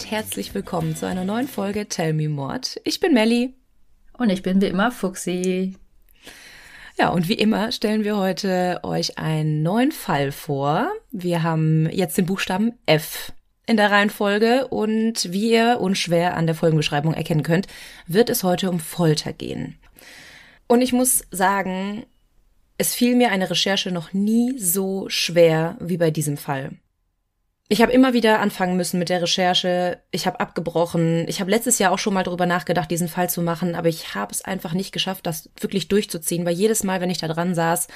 Und herzlich willkommen zu einer neuen Folge Tell Me Mord. Ich bin Melli. Und ich bin wie immer Fuxi. Ja, und wie immer stellen wir heute euch einen neuen Fall vor. Wir haben jetzt den Buchstaben F in der Reihenfolge und wie ihr unschwer an der Folgenbeschreibung erkennen könnt, wird es heute um Folter gehen. Und ich muss sagen, es fiel mir eine Recherche noch nie so schwer wie bei diesem Fall. Ich habe immer wieder anfangen müssen mit der Recherche. Ich habe abgebrochen. Ich habe letztes Jahr auch schon mal darüber nachgedacht, diesen Fall zu machen, aber ich habe es einfach nicht geschafft, das wirklich durchzuziehen, weil jedes Mal, wenn ich da dran saß,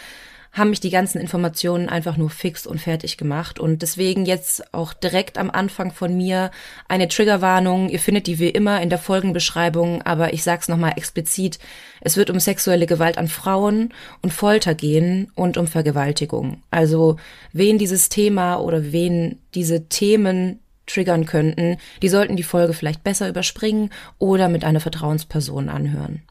haben mich die ganzen Informationen einfach nur fix und fertig gemacht. Und deswegen jetzt auch direkt am Anfang von mir eine Triggerwarnung. Ihr findet die wie immer in der Folgenbeschreibung, aber ich sag's nochmal explizit. Es wird um sexuelle Gewalt an Frauen und Folter gehen und um Vergewaltigung. Also wen dieses Thema oder wen diese Themen triggern könnten, die sollten die Folge vielleicht besser überspringen oder mit einer Vertrauensperson anhören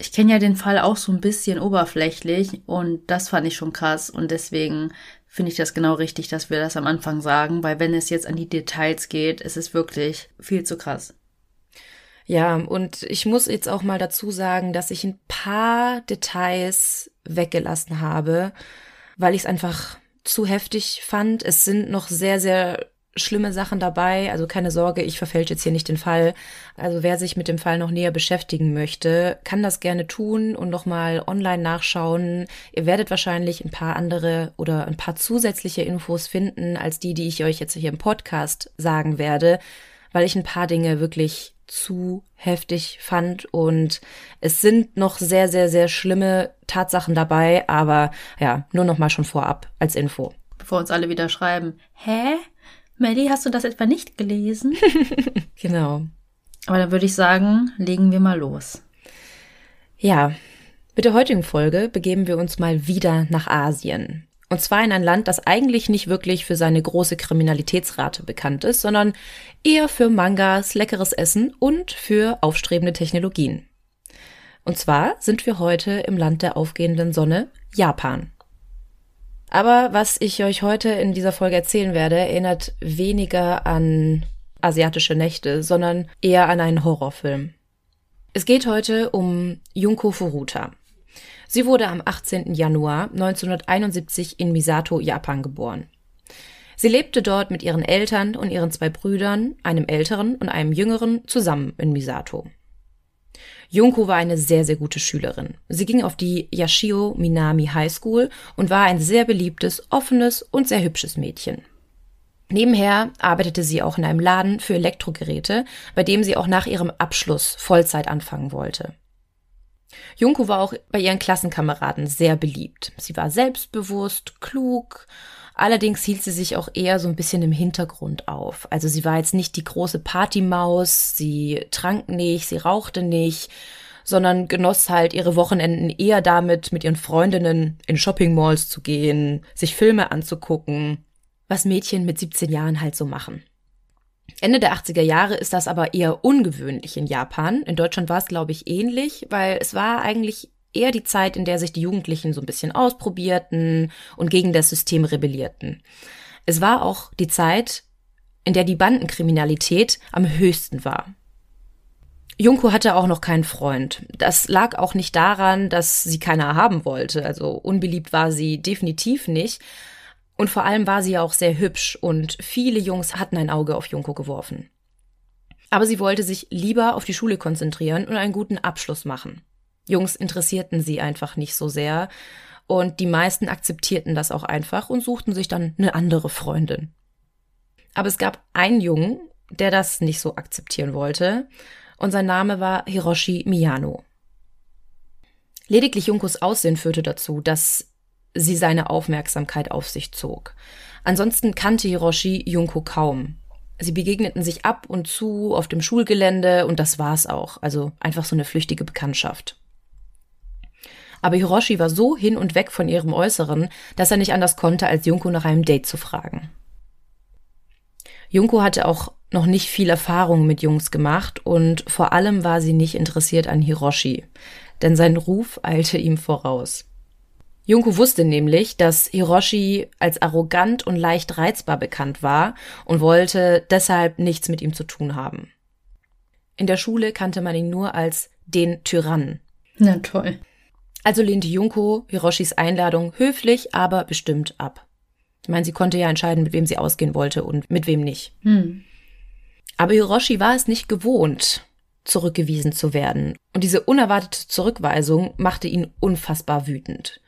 ich kenne ja den Fall auch so ein bisschen oberflächlich und das fand ich schon krass und deswegen finde ich das genau richtig, dass wir das am Anfang sagen, weil wenn es jetzt an die Details geht, ist es wirklich viel zu krass. Ja, und ich muss jetzt auch mal dazu sagen, dass ich ein paar Details weggelassen habe, weil ich es einfach zu heftig fand. Es sind noch sehr, sehr schlimme Sachen dabei. Also keine Sorge, ich verfälsche jetzt hier nicht den Fall. Also wer sich mit dem Fall noch näher beschäftigen möchte, kann das gerne tun und nochmal online nachschauen. Ihr werdet wahrscheinlich ein paar andere oder ein paar zusätzliche Infos finden als die, die ich euch jetzt hier im Podcast sagen werde, weil ich ein paar Dinge wirklich zu heftig fand und es sind noch sehr, sehr, sehr schlimme Tatsachen dabei, aber ja, nur noch mal schon vorab als Info. Bevor uns alle wieder schreiben, hä? Melly, hast du das etwa nicht gelesen? genau. Aber dann würde ich sagen, legen wir mal los. Ja, mit der heutigen Folge begeben wir uns mal wieder nach Asien. Und zwar in ein Land, das eigentlich nicht wirklich für seine große Kriminalitätsrate bekannt ist, sondern eher für Mangas, leckeres Essen und für aufstrebende Technologien. Und zwar sind wir heute im Land der aufgehenden Sonne, Japan. Aber was ich euch heute in dieser Folge erzählen werde, erinnert weniger an asiatische Nächte, sondern eher an einen Horrorfilm. Es geht heute um Junko Furuta. Sie wurde am 18. Januar 1971 in Misato, Japan geboren. Sie lebte dort mit ihren Eltern und ihren zwei Brüdern, einem älteren und einem jüngeren, zusammen in Misato. Junko war eine sehr, sehr gute Schülerin. Sie ging auf die Yashio Minami High School und war ein sehr beliebtes, offenes und sehr hübsches Mädchen. Nebenher arbeitete sie auch in einem Laden für Elektrogeräte, bei dem sie auch nach ihrem Abschluss Vollzeit anfangen wollte. Junko war auch bei ihren Klassenkameraden sehr beliebt. Sie war selbstbewusst, klug, allerdings hielt sie sich auch eher so ein bisschen im Hintergrund auf. Also sie war jetzt nicht die große Partymaus, sie trank nicht, sie rauchte nicht, sondern genoss halt ihre Wochenenden eher damit, mit ihren Freundinnen in Shoppingmalls zu gehen, sich Filme anzugucken, was Mädchen mit 17 Jahren halt so machen. Ende der 80er Jahre ist das aber eher ungewöhnlich in Japan. In Deutschland war es, glaube ich, ähnlich, weil es war eigentlich eher die Zeit, in der sich die Jugendlichen so ein bisschen ausprobierten und gegen das System rebellierten. Es war auch die Zeit, in der die Bandenkriminalität am höchsten war. Junko hatte auch noch keinen Freund. Das lag auch nicht daran, dass sie keiner haben wollte. Also unbeliebt war sie definitiv nicht. Und vor allem war sie auch sehr hübsch und viele Jungs hatten ein Auge auf Junko geworfen. Aber sie wollte sich lieber auf die Schule konzentrieren und einen guten Abschluss machen. Jungs interessierten sie einfach nicht so sehr und die meisten akzeptierten das auch einfach und suchten sich dann eine andere Freundin. Aber es gab einen Jungen, der das nicht so akzeptieren wollte und sein Name war Hiroshi Miyano. Lediglich Junkos Aussehen führte dazu, dass sie seine Aufmerksamkeit auf sich zog. Ansonsten kannte Hiroshi Junko kaum. Sie begegneten sich ab und zu auf dem Schulgelände und das war's auch. Also einfach so eine flüchtige Bekanntschaft. Aber Hiroshi war so hin und weg von ihrem Äußeren, dass er nicht anders konnte, als Junko nach einem Date zu fragen. Junko hatte auch noch nicht viel Erfahrung mit Jungs gemacht und vor allem war sie nicht interessiert an Hiroshi, denn sein Ruf eilte ihm voraus. Junko wusste nämlich, dass Hiroshi als arrogant und leicht reizbar bekannt war und wollte deshalb nichts mit ihm zu tun haben. In der Schule kannte man ihn nur als den Tyrannen. Na toll. Also lehnte Junko Hiroshis Einladung höflich, aber bestimmt ab. Ich meine, sie konnte ja entscheiden, mit wem sie ausgehen wollte und mit wem nicht. Hm. Aber Hiroshi war es nicht gewohnt, zurückgewiesen zu werden. Und diese unerwartete Zurückweisung machte ihn unfassbar wütend.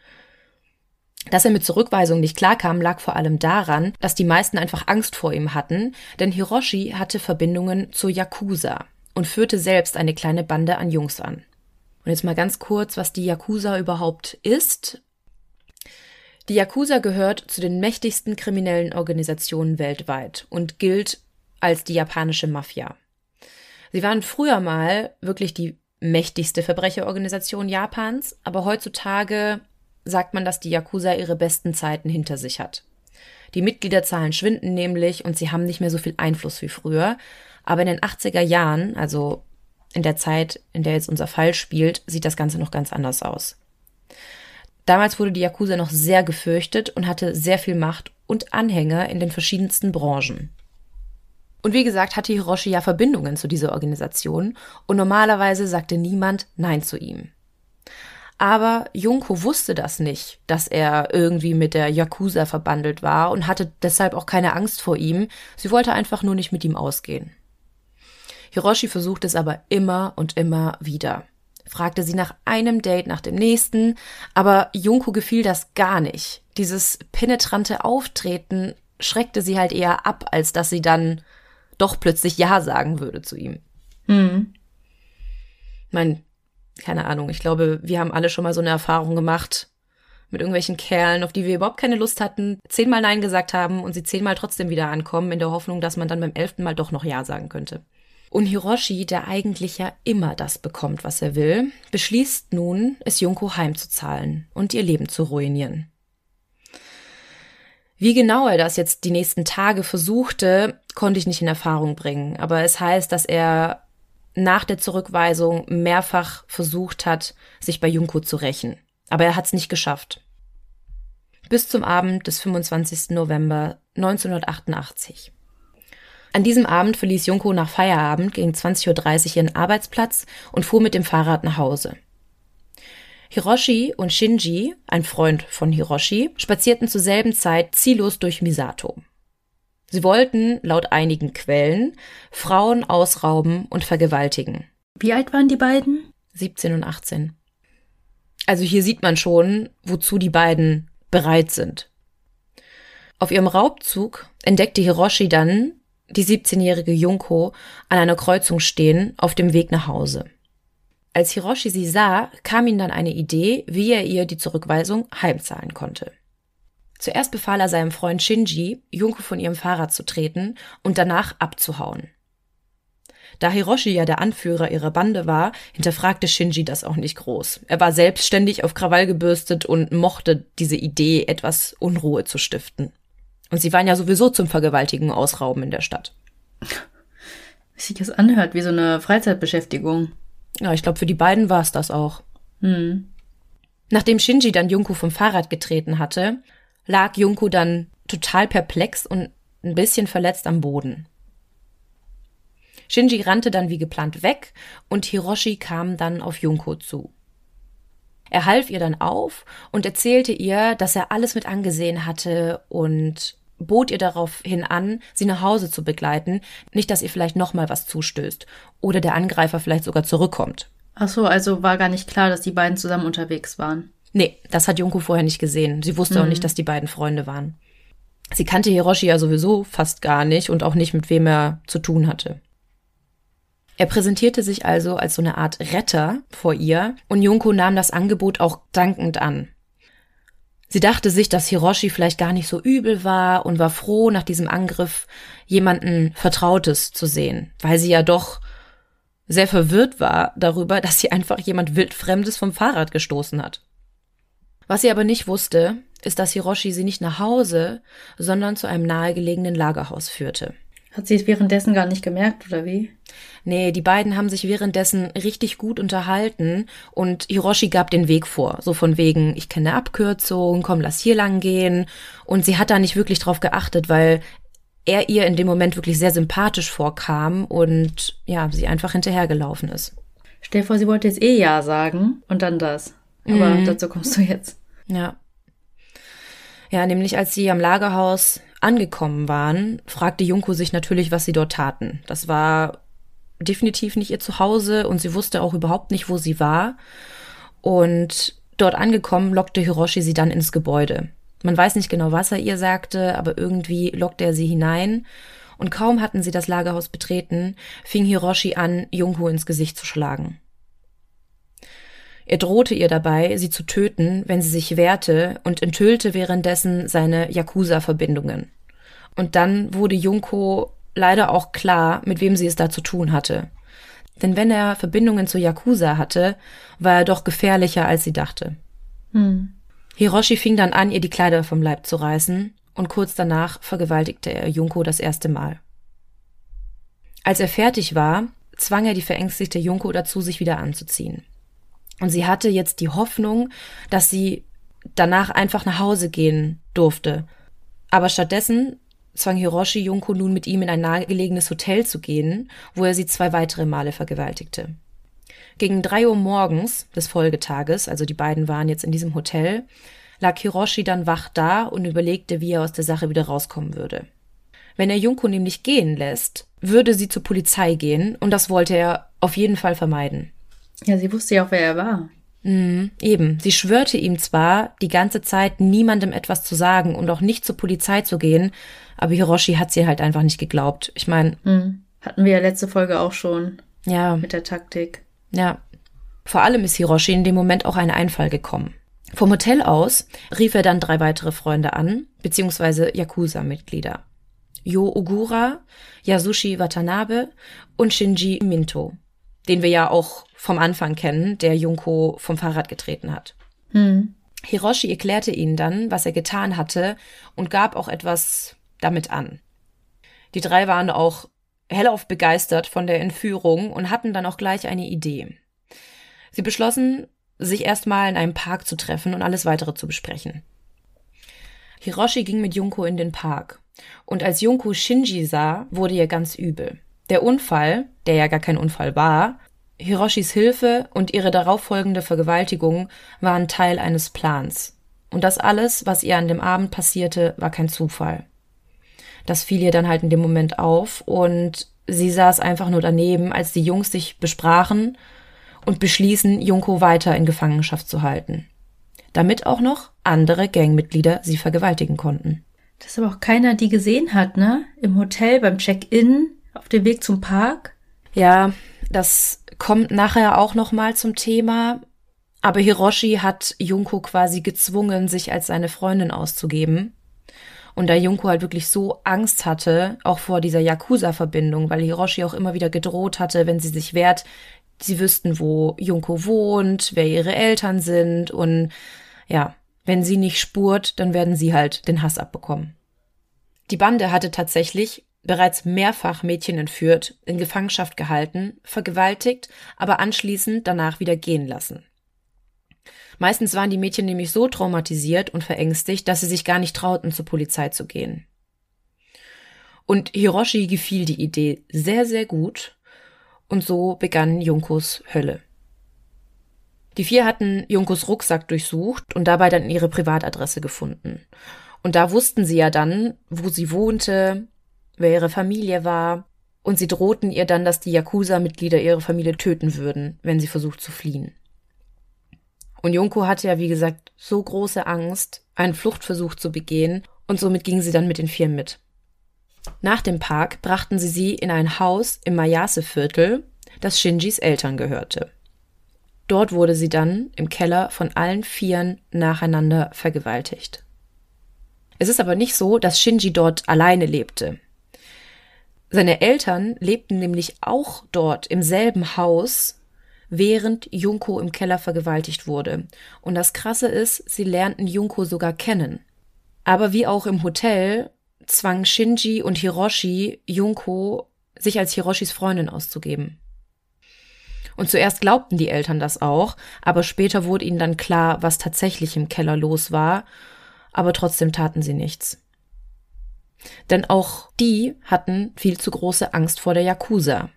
Dass er mit Zurückweisung nicht klarkam, lag vor allem daran, dass die meisten einfach Angst vor ihm hatten, denn Hiroshi hatte Verbindungen zur Yakuza und führte selbst eine kleine Bande an Jungs an. Und jetzt mal ganz kurz, was die Yakuza überhaupt ist. Die Yakuza gehört zu den mächtigsten kriminellen Organisationen weltweit und gilt als die japanische Mafia. Sie waren früher mal wirklich die mächtigste Verbrecherorganisation Japans, aber heutzutage sagt man, dass die Yakuza ihre besten Zeiten hinter sich hat. Die Mitgliederzahlen schwinden nämlich und sie haben nicht mehr so viel Einfluss wie früher. Aber in den 80er Jahren, also in der Zeit, in der jetzt unser Fall spielt, sieht das Ganze noch ganz anders aus. Damals wurde die Yakuza noch sehr gefürchtet und hatte sehr viel Macht und Anhänger in den verschiedensten Branchen. Und wie gesagt, hatte Hiroshi ja Verbindungen zu dieser Organisation und normalerweise sagte niemand Nein zu ihm. Aber Junko wusste das nicht, dass er irgendwie mit der Yakuza verbandelt war und hatte deshalb auch keine Angst vor ihm. Sie wollte einfach nur nicht mit ihm ausgehen. Hiroshi versuchte es aber immer und immer wieder. Fragte sie nach einem Date nach dem nächsten, aber Junko gefiel das gar nicht. Dieses penetrante Auftreten schreckte sie halt eher ab, als dass sie dann doch plötzlich Ja sagen würde zu ihm. Hm. Mein, keine Ahnung, ich glaube, wir haben alle schon mal so eine Erfahrung gemacht mit irgendwelchen Kerlen, auf die wir überhaupt keine Lust hatten, zehnmal Nein gesagt haben und sie zehnmal trotzdem wieder ankommen, in der Hoffnung, dass man dann beim elften Mal doch noch Ja sagen könnte. Und Hiroshi, der eigentlich ja immer das bekommt, was er will, beschließt nun, es Junko heimzuzahlen und ihr Leben zu ruinieren. Wie genau er das jetzt die nächsten Tage versuchte, konnte ich nicht in Erfahrung bringen. Aber es heißt, dass er nach der Zurückweisung mehrfach versucht hat, sich bei Junko zu rächen. Aber er hat es nicht geschafft. Bis zum Abend des 25. November 1988. An diesem Abend verließ Junko nach Feierabend gegen 20.30 Uhr ihren Arbeitsplatz und fuhr mit dem Fahrrad nach Hause. Hiroshi und Shinji, ein Freund von Hiroshi, spazierten zur selben Zeit ziellos durch Misato. Sie wollten, laut einigen Quellen, Frauen ausrauben und vergewaltigen. Wie alt waren die beiden? 17 und 18. Also hier sieht man schon, wozu die beiden bereit sind. Auf ihrem Raubzug entdeckte Hiroshi dann die 17-jährige Junko an einer Kreuzung stehen, auf dem Weg nach Hause. Als Hiroshi sie sah, kam ihm dann eine Idee, wie er ihr die Zurückweisung heimzahlen konnte. Zuerst befahl er seinem Freund Shinji, Junko von ihrem Fahrrad zu treten und danach abzuhauen. Da Hiroshi ja der Anführer ihrer Bande war, hinterfragte Shinji das auch nicht groß. Er war selbstständig auf Krawall gebürstet und mochte diese Idee, etwas Unruhe zu stiften. Und sie waren ja sowieso zum Vergewaltigen ausrauben in der Stadt. Wie sich das anhört, wie so eine Freizeitbeschäftigung. Ja, ich glaube, für die beiden war es das auch. Hm. Nachdem Shinji dann Junko vom Fahrrad getreten hatte, lag Junko dann total perplex und ein bisschen verletzt am Boden. Shinji rannte dann wie geplant weg und Hiroshi kam dann auf Junko zu. Er half ihr dann auf und erzählte ihr, dass er alles mit angesehen hatte und bot ihr daraufhin an, sie nach Hause zu begleiten, nicht, dass ihr vielleicht noch mal was zustößt oder der Angreifer vielleicht sogar zurückkommt. Ach so, also war gar nicht klar, dass die beiden zusammen unterwegs waren. Nee, das hat Junko vorher nicht gesehen. Sie wusste mhm. auch nicht, dass die beiden Freunde waren. Sie kannte Hiroshi ja sowieso fast gar nicht und auch nicht, mit wem er zu tun hatte. Er präsentierte sich also als so eine Art Retter vor ihr und Junko nahm das Angebot auch dankend an. Sie dachte sich, dass Hiroshi vielleicht gar nicht so übel war und war froh, nach diesem Angriff jemanden Vertrautes zu sehen, weil sie ja doch sehr verwirrt war darüber, dass sie einfach jemand wildfremdes vom Fahrrad gestoßen hat. Was sie aber nicht wusste, ist, dass Hiroshi sie nicht nach Hause, sondern zu einem nahegelegenen Lagerhaus führte. Hat sie es währenddessen gar nicht gemerkt, oder wie? Nee, die beiden haben sich währenddessen richtig gut unterhalten und Hiroshi gab den Weg vor. So von wegen, ich kenne Abkürzung, komm, lass hier lang gehen. Und sie hat da nicht wirklich drauf geachtet, weil er ihr in dem Moment wirklich sehr sympathisch vorkam und ja, sie einfach hinterhergelaufen ist. Stell dir vor, sie wollte jetzt eh Ja sagen und dann das. Aber mhm. dazu kommst du jetzt. Ja. Ja, nämlich als sie am Lagerhaus angekommen waren, fragte Junko sich natürlich, was sie dort taten. Das war definitiv nicht ihr Zuhause und sie wusste auch überhaupt nicht, wo sie war. Und dort angekommen, lockte Hiroshi sie dann ins Gebäude. Man weiß nicht genau, was er ihr sagte, aber irgendwie lockte er sie hinein. Und kaum hatten sie das Lagerhaus betreten, fing Hiroshi an, Junko ins Gesicht zu schlagen. Er drohte ihr dabei, sie zu töten, wenn sie sich wehrte und enthüllte währenddessen seine Yakuza-Verbindungen. Und dann wurde Junko leider auch klar, mit wem sie es da zu tun hatte. Denn wenn er Verbindungen zu Yakuza hatte, war er doch gefährlicher, als sie dachte. Hm. Hiroshi fing dann an, ihr die Kleider vom Leib zu reißen, und kurz danach vergewaltigte er Junko das erste Mal. Als er fertig war, zwang er die verängstigte Junko dazu, sich wieder anzuziehen. Und sie hatte jetzt die Hoffnung, dass sie danach einfach nach Hause gehen durfte. Aber stattdessen zwang Hiroshi Junko nun mit ihm in ein nahegelegenes Hotel zu gehen, wo er sie zwei weitere Male vergewaltigte. Gegen drei Uhr morgens des Folgetages, also die beiden waren jetzt in diesem Hotel, lag Hiroshi dann wach da und überlegte, wie er aus der Sache wieder rauskommen würde. Wenn er Junko nämlich gehen lässt, würde sie zur Polizei gehen und das wollte er auf jeden Fall vermeiden. Ja, sie wusste ja auch, wer er war. Mhm, eben. Sie schwörte ihm zwar die ganze Zeit, niemandem etwas zu sagen und auch nicht zur Polizei zu gehen, aber Hiroshi hat sie halt einfach nicht geglaubt. Ich meine. Mhm. Hatten wir ja letzte Folge auch schon. Ja. Mit der Taktik. Ja. Vor allem ist Hiroshi in dem Moment auch ein Einfall gekommen. Vom Hotel aus rief er dann drei weitere Freunde an, beziehungsweise Yakuza-Mitglieder. Yo Ogura, Yasushi Watanabe und Shinji Minto, den wir ja auch vom Anfang kennen, der Junko vom Fahrrad getreten hat. Hm. Hiroshi erklärte ihnen dann, was er getan hatte und gab auch etwas damit an. Die drei waren auch hellauf begeistert von der Entführung und hatten dann auch gleich eine Idee. Sie beschlossen, sich erstmal in einem Park zu treffen und alles weitere zu besprechen. Hiroshi ging mit Junko in den Park. Und als Junko Shinji sah, wurde ihr ganz übel. Der Unfall, der ja gar kein Unfall war, Hiroshis Hilfe und ihre darauffolgende Vergewaltigung waren Teil eines Plans. Und das alles, was ihr an dem Abend passierte, war kein Zufall. Das fiel ihr dann halt in dem Moment auf und sie saß einfach nur daneben, als die Jungs sich besprachen und beschließen, Junko weiter in Gefangenschaft zu halten. Damit auch noch andere Gangmitglieder sie vergewaltigen konnten. Dass aber auch keiner die gesehen hat, ne? Im Hotel, beim Check-in, auf dem Weg zum Park. Ja, das kommt nachher auch nochmal zum Thema. Aber Hiroshi hat Junko quasi gezwungen, sich als seine Freundin auszugeben. Und da Junko halt wirklich so Angst hatte, auch vor dieser Yakuza-Verbindung, weil Hiroshi auch immer wieder gedroht hatte, wenn sie sich wehrt, sie wüssten, wo Junko wohnt, wer ihre Eltern sind und ja, wenn sie nicht spurt, dann werden sie halt den Hass abbekommen. Die Bande hatte tatsächlich bereits mehrfach Mädchen entführt, in Gefangenschaft gehalten, vergewaltigt, aber anschließend danach wieder gehen lassen. Meistens waren die Mädchen nämlich so traumatisiert und verängstigt, dass sie sich gar nicht trauten, zur Polizei zu gehen. Und Hiroshi gefiel die Idee sehr, sehr gut, und so begann Junkos Hölle. Die vier hatten Junkos Rucksack durchsucht und dabei dann ihre Privatadresse gefunden. Und da wussten sie ja dann, wo sie wohnte, wer ihre Familie war, und sie drohten ihr dann, dass die Yakuza-Mitglieder ihre Familie töten würden, wenn sie versucht zu fliehen. Und Junko hatte ja, wie gesagt, so große Angst, einen Fluchtversuch zu begehen, und somit ging sie dann mit den vier mit. Nach dem Park brachten sie sie in ein Haus im Mayase-Viertel, das Shinjis Eltern gehörte. Dort wurde sie dann im Keller von allen Vieren nacheinander vergewaltigt. Es ist aber nicht so, dass Shinji dort alleine lebte. Seine Eltern lebten nämlich auch dort im selben Haus während Junko im Keller vergewaltigt wurde. Und das Krasse ist, sie lernten Junko sogar kennen. Aber wie auch im Hotel zwang Shinji und Hiroshi Junko, sich als Hiroshis Freundin auszugeben. Und zuerst glaubten die Eltern das auch, aber später wurde ihnen dann klar, was tatsächlich im Keller los war, aber trotzdem taten sie nichts. Denn auch die hatten viel zu große Angst vor der Yakuza.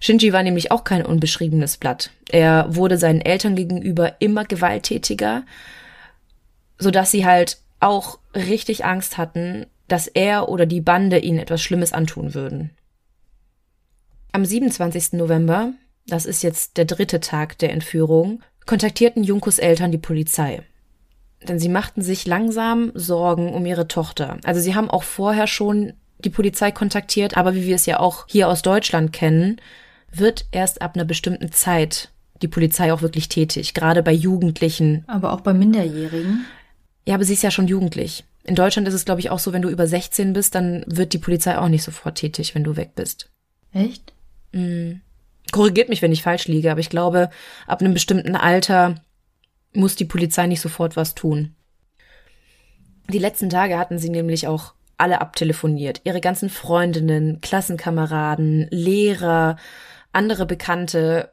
Shinji war nämlich auch kein unbeschriebenes Blatt. Er wurde seinen Eltern gegenüber immer gewalttätiger, so dass sie halt auch richtig Angst hatten, dass er oder die Bande ihnen etwas Schlimmes antun würden. Am 27. November, das ist jetzt der dritte Tag der Entführung, kontaktierten Junkos Eltern die Polizei. Denn sie machten sich langsam Sorgen um ihre Tochter. Also sie haben auch vorher schon die Polizei kontaktiert, aber wie wir es ja auch hier aus Deutschland kennen, wird erst ab einer bestimmten Zeit die Polizei auch wirklich tätig, gerade bei Jugendlichen. Aber auch bei Minderjährigen? Ja, aber sie ist ja schon jugendlich. In Deutschland ist es, glaube ich, auch so, wenn du über 16 bist, dann wird die Polizei auch nicht sofort tätig, wenn du weg bist. Echt? Mhm. Korrigiert mich, wenn ich falsch liege, aber ich glaube, ab einem bestimmten Alter muss die Polizei nicht sofort was tun. Die letzten Tage hatten sie nämlich auch alle abtelefoniert. Ihre ganzen Freundinnen, Klassenkameraden, Lehrer, andere Bekannte.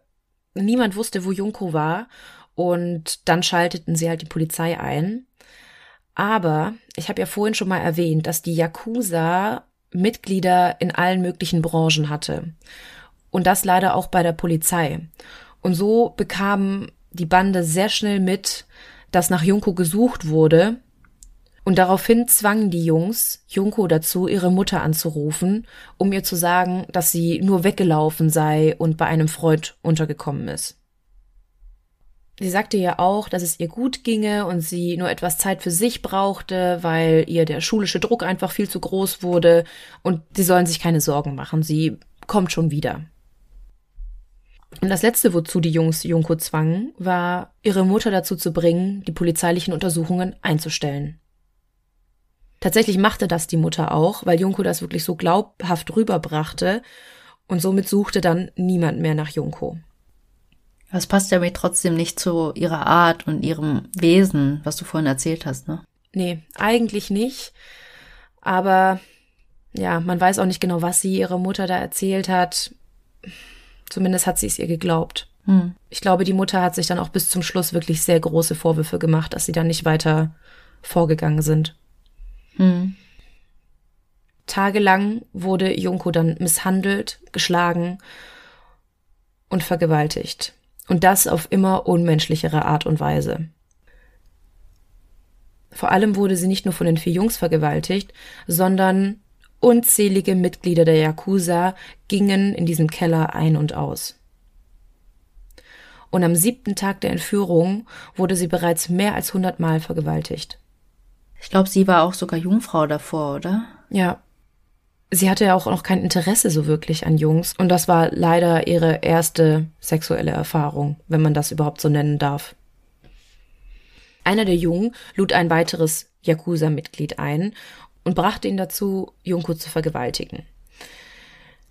Niemand wusste, wo Junko war. Und dann schalteten sie halt die Polizei ein. Aber ich habe ja vorhin schon mal erwähnt, dass die Yakuza Mitglieder in allen möglichen Branchen hatte. Und das leider auch bei der Polizei. Und so bekam die Bande sehr schnell mit, dass nach Junko gesucht wurde und daraufhin zwangen die Jungs Junko dazu, ihre Mutter anzurufen, um ihr zu sagen, dass sie nur weggelaufen sei und bei einem Freund untergekommen ist. Sie sagte ja auch, dass es ihr gut ginge und sie nur etwas Zeit für sich brauchte, weil ihr der schulische Druck einfach viel zu groß wurde und sie sollen sich keine Sorgen machen, sie kommt schon wieder. Und das Letzte, wozu die Jungs Junko zwangen, war, ihre Mutter dazu zu bringen, die polizeilichen Untersuchungen einzustellen. Tatsächlich machte das die Mutter auch, weil Junko das wirklich so glaubhaft rüberbrachte und somit suchte dann niemand mehr nach Junko. Das passt ja mir trotzdem nicht zu ihrer Art und ihrem Wesen, was du vorhin erzählt hast, ne? Nee, eigentlich nicht. Aber ja, man weiß auch nicht genau, was sie ihrer Mutter da erzählt hat. Zumindest hat sie es ihr geglaubt. Hm. Ich glaube, die Mutter hat sich dann auch bis zum Schluss wirklich sehr große Vorwürfe gemacht, dass sie dann nicht weiter vorgegangen sind. Hm. Tagelang wurde Junko dann misshandelt, geschlagen und vergewaltigt. Und das auf immer unmenschlichere Art und Weise. Vor allem wurde sie nicht nur von den vier Jungs vergewaltigt, sondern unzählige Mitglieder der Yakuza gingen in diesem Keller ein und aus. Und am siebten Tag der Entführung wurde sie bereits mehr als hundertmal vergewaltigt. Ich glaube, sie war auch sogar Jungfrau davor, oder? Ja. Sie hatte ja auch noch kein Interesse so wirklich an Jungs und das war leider ihre erste sexuelle Erfahrung, wenn man das überhaupt so nennen darf. Einer der Jungen lud ein weiteres Yakuza-Mitglied ein und brachte ihn dazu, Junko zu vergewaltigen.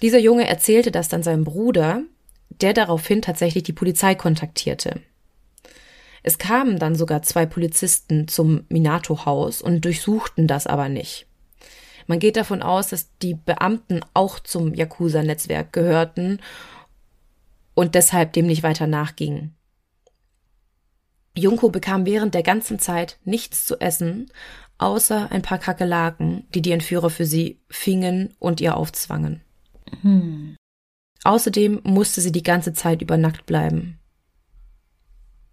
Dieser Junge erzählte das dann seinem Bruder, der daraufhin tatsächlich die Polizei kontaktierte. Es kamen dann sogar zwei Polizisten zum Minato-Haus und durchsuchten das aber nicht. Man geht davon aus, dass die Beamten auch zum Yakuza-Netzwerk gehörten und deshalb dem nicht weiter nachgingen. Junko bekam während der ganzen Zeit nichts zu essen, außer ein paar Kakerlaken, die die Entführer für sie fingen und ihr aufzwangen. Hm. Außerdem musste sie die ganze Zeit über nackt bleiben.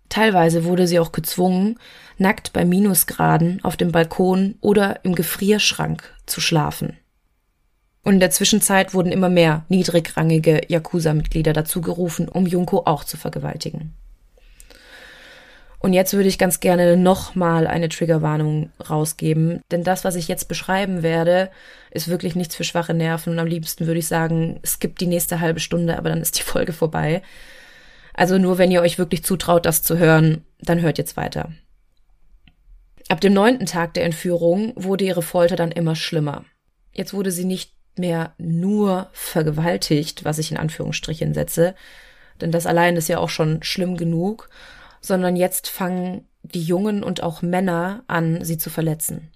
Teilweise wurde sie auch gezwungen, nackt bei Minusgraden auf dem Balkon oder im Gefrierschrank zu schlafen. Und in der Zwischenzeit wurden immer mehr niedrigrangige Yakuza-Mitglieder dazu gerufen, um Junko auch zu vergewaltigen. Und jetzt würde ich ganz gerne nochmal eine Triggerwarnung rausgeben, denn das, was ich jetzt beschreiben werde, ist wirklich nichts für schwache Nerven und am liebsten würde ich sagen, es gibt die nächste halbe Stunde, aber dann ist die Folge vorbei. Also nur wenn ihr euch wirklich zutraut, das zu hören, dann hört jetzt weiter. Ab dem neunten Tag der Entführung wurde ihre Folter dann immer schlimmer. Jetzt wurde sie nicht mehr nur vergewaltigt, was ich in Anführungsstrichen setze, denn das allein ist ja auch schon schlimm genug, sondern jetzt fangen die Jungen und auch Männer an, sie zu verletzen.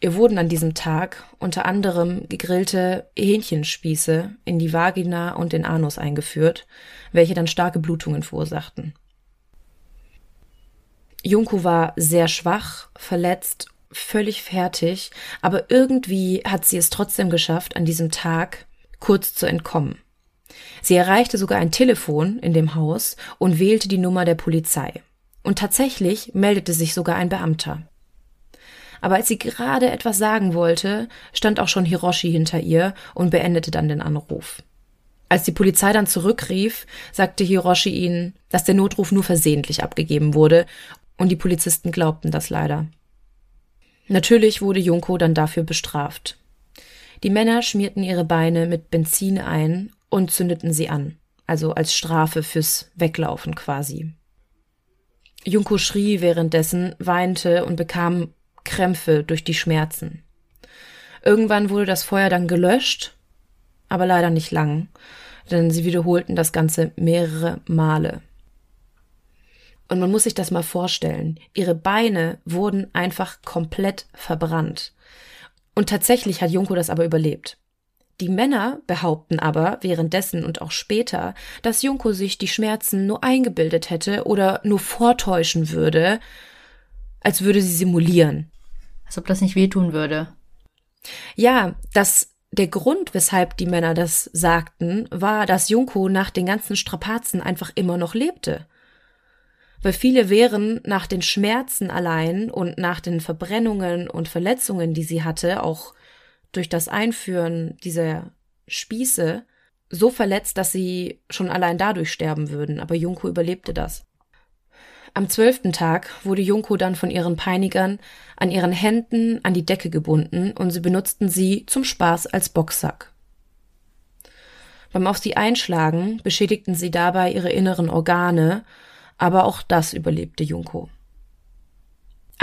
Ihr wurden an diesem Tag unter anderem gegrillte Hähnchenspieße in die Vagina und den Anus eingeführt, welche dann starke Blutungen verursachten. Junko war sehr schwach, verletzt, völlig fertig, aber irgendwie hat sie es trotzdem geschafft, an diesem Tag kurz zu entkommen. Sie erreichte sogar ein Telefon in dem Haus und wählte die Nummer der Polizei. Und tatsächlich meldete sich sogar ein Beamter. Aber als sie gerade etwas sagen wollte, stand auch schon Hiroshi hinter ihr und beendete dann den Anruf. Als die Polizei dann zurückrief, sagte Hiroshi ihnen, dass der Notruf nur versehentlich abgegeben wurde, und die Polizisten glaubten das leider. Natürlich wurde Junko dann dafür bestraft. Die Männer schmierten ihre Beine mit Benzin ein und zündeten sie an, also als Strafe fürs Weglaufen quasi. Junko schrie währenddessen, weinte und bekam Krämpfe durch die Schmerzen. Irgendwann wurde das Feuer dann gelöscht, aber leider nicht lang, denn sie wiederholten das Ganze mehrere Male. Und man muss sich das mal vorstellen. Ihre Beine wurden einfach komplett verbrannt. Und tatsächlich hat Junko das aber überlebt. Die Männer behaupten aber währenddessen und auch später, dass Junko sich die Schmerzen nur eingebildet hätte oder nur vortäuschen würde, als würde sie simulieren. Als ob das nicht wehtun würde. Ja, das der Grund, weshalb die Männer das sagten, war, dass Junko nach den ganzen Strapazen einfach immer noch lebte. Weil viele wären nach den Schmerzen allein und nach den Verbrennungen und Verletzungen, die sie hatte, auch durch das Einführen dieser Spieße, so verletzt, dass sie schon allein dadurch sterben würden. Aber Junko überlebte das. Am zwölften Tag wurde Junko dann von ihren Peinigern an ihren Händen an die Decke gebunden und sie benutzten sie zum Spaß als Boxsack. Beim auf sie einschlagen beschädigten sie dabei ihre inneren Organe, aber auch das überlebte Junko.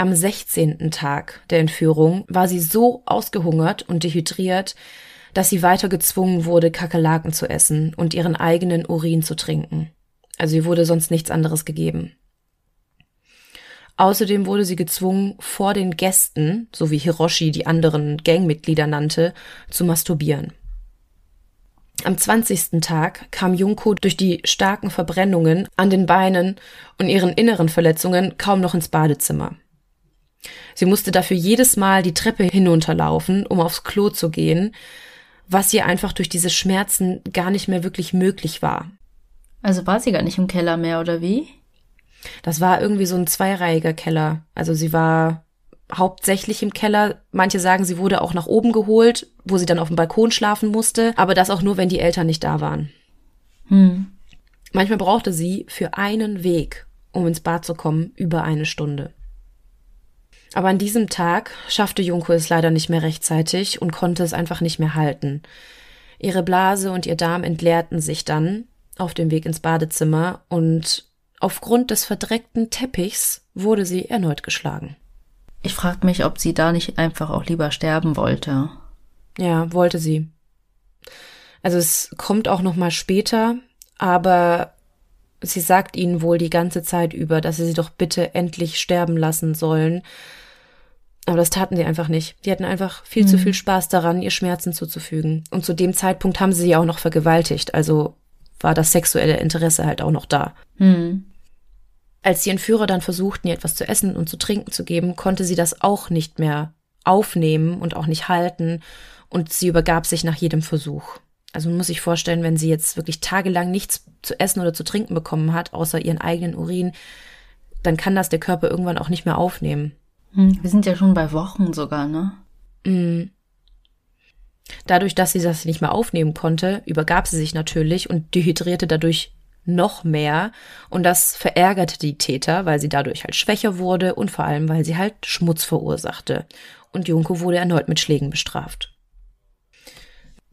Am sechzehnten Tag der Entführung war sie so ausgehungert und dehydriert, dass sie weiter gezwungen wurde, Kakerlaken zu essen und ihren eigenen Urin zu trinken. Also ihr wurde sonst nichts anderes gegeben. Außerdem wurde sie gezwungen, vor den Gästen, so wie Hiroshi die anderen Gangmitglieder nannte, zu masturbieren. Am 20. Tag kam Junko durch die starken Verbrennungen an den Beinen und ihren inneren Verletzungen kaum noch ins Badezimmer. Sie musste dafür jedes Mal die Treppe hinunterlaufen, um aufs Klo zu gehen, was ihr einfach durch diese Schmerzen gar nicht mehr wirklich möglich war. Also war sie gar nicht im Keller mehr, oder wie? Das war irgendwie so ein zweireihiger Keller. Also sie war hauptsächlich im Keller. Manche sagen, sie wurde auch nach oben geholt, wo sie dann auf dem Balkon schlafen musste, aber das auch nur, wenn die Eltern nicht da waren. Hm. Manchmal brauchte sie für einen Weg, um ins Bad zu kommen, über eine Stunde. Aber an diesem Tag schaffte Junko es leider nicht mehr rechtzeitig und konnte es einfach nicht mehr halten. Ihre Blase und ihr Darm entleerten sich dann auf dem Weg ins Badezimmer und aufgrund des verdreckten Teppichs wurde sie erneut geschlagen. Ich frag mich, ob sie da nicht einfach auch lieber sterben wollte. Ja, wollte sie. Also es kommt auch noch mal später, aber sie sagt ihnen wohl die ganze Zeit über, dass sie sie doch bitte endlich sterben lassen sollen. Aber das taten sie einfach nicht. Die hatten einfach viel mhm. zu viel Spaß daran, ihr Schmerzen zuzufügen. Und zu dem Zeitpunkt haben sie sie auch noch vergewaltigt. Also war das sexuelle Interesse halt auch noch da. Mhm. Als die Entführer dann versuchten, ihr etwas zu essen und zu trinken zu geben, konnte sie das auch nicht mehr aufnehmen und auch nicht halten. Und sie übergab sich nach jedem Versuch. Also man muss sich vorstellen, wenn sie jetzt wirklich tagelang nichts zu essen oder zu trinken bekommen hat, außer ihren eigenen Urin, dann kann das der Körper irgendwann auch nicht mehr aufnehmen. Hm, wir sind ja schon bei Wochen sogar, ne? Mhm. Dadurch, dass sie das nicht mehr aufnehmen konnte, übergab sie sich natürlich und dehydrierte dadurch noch mehr. Und das verärgerte die Täter, weil sie dadurch halt schwächer wurde und vor allem, weil sie halt Schmutz verursachte. Und Junko wurde erneut mit Schlägen bestraft.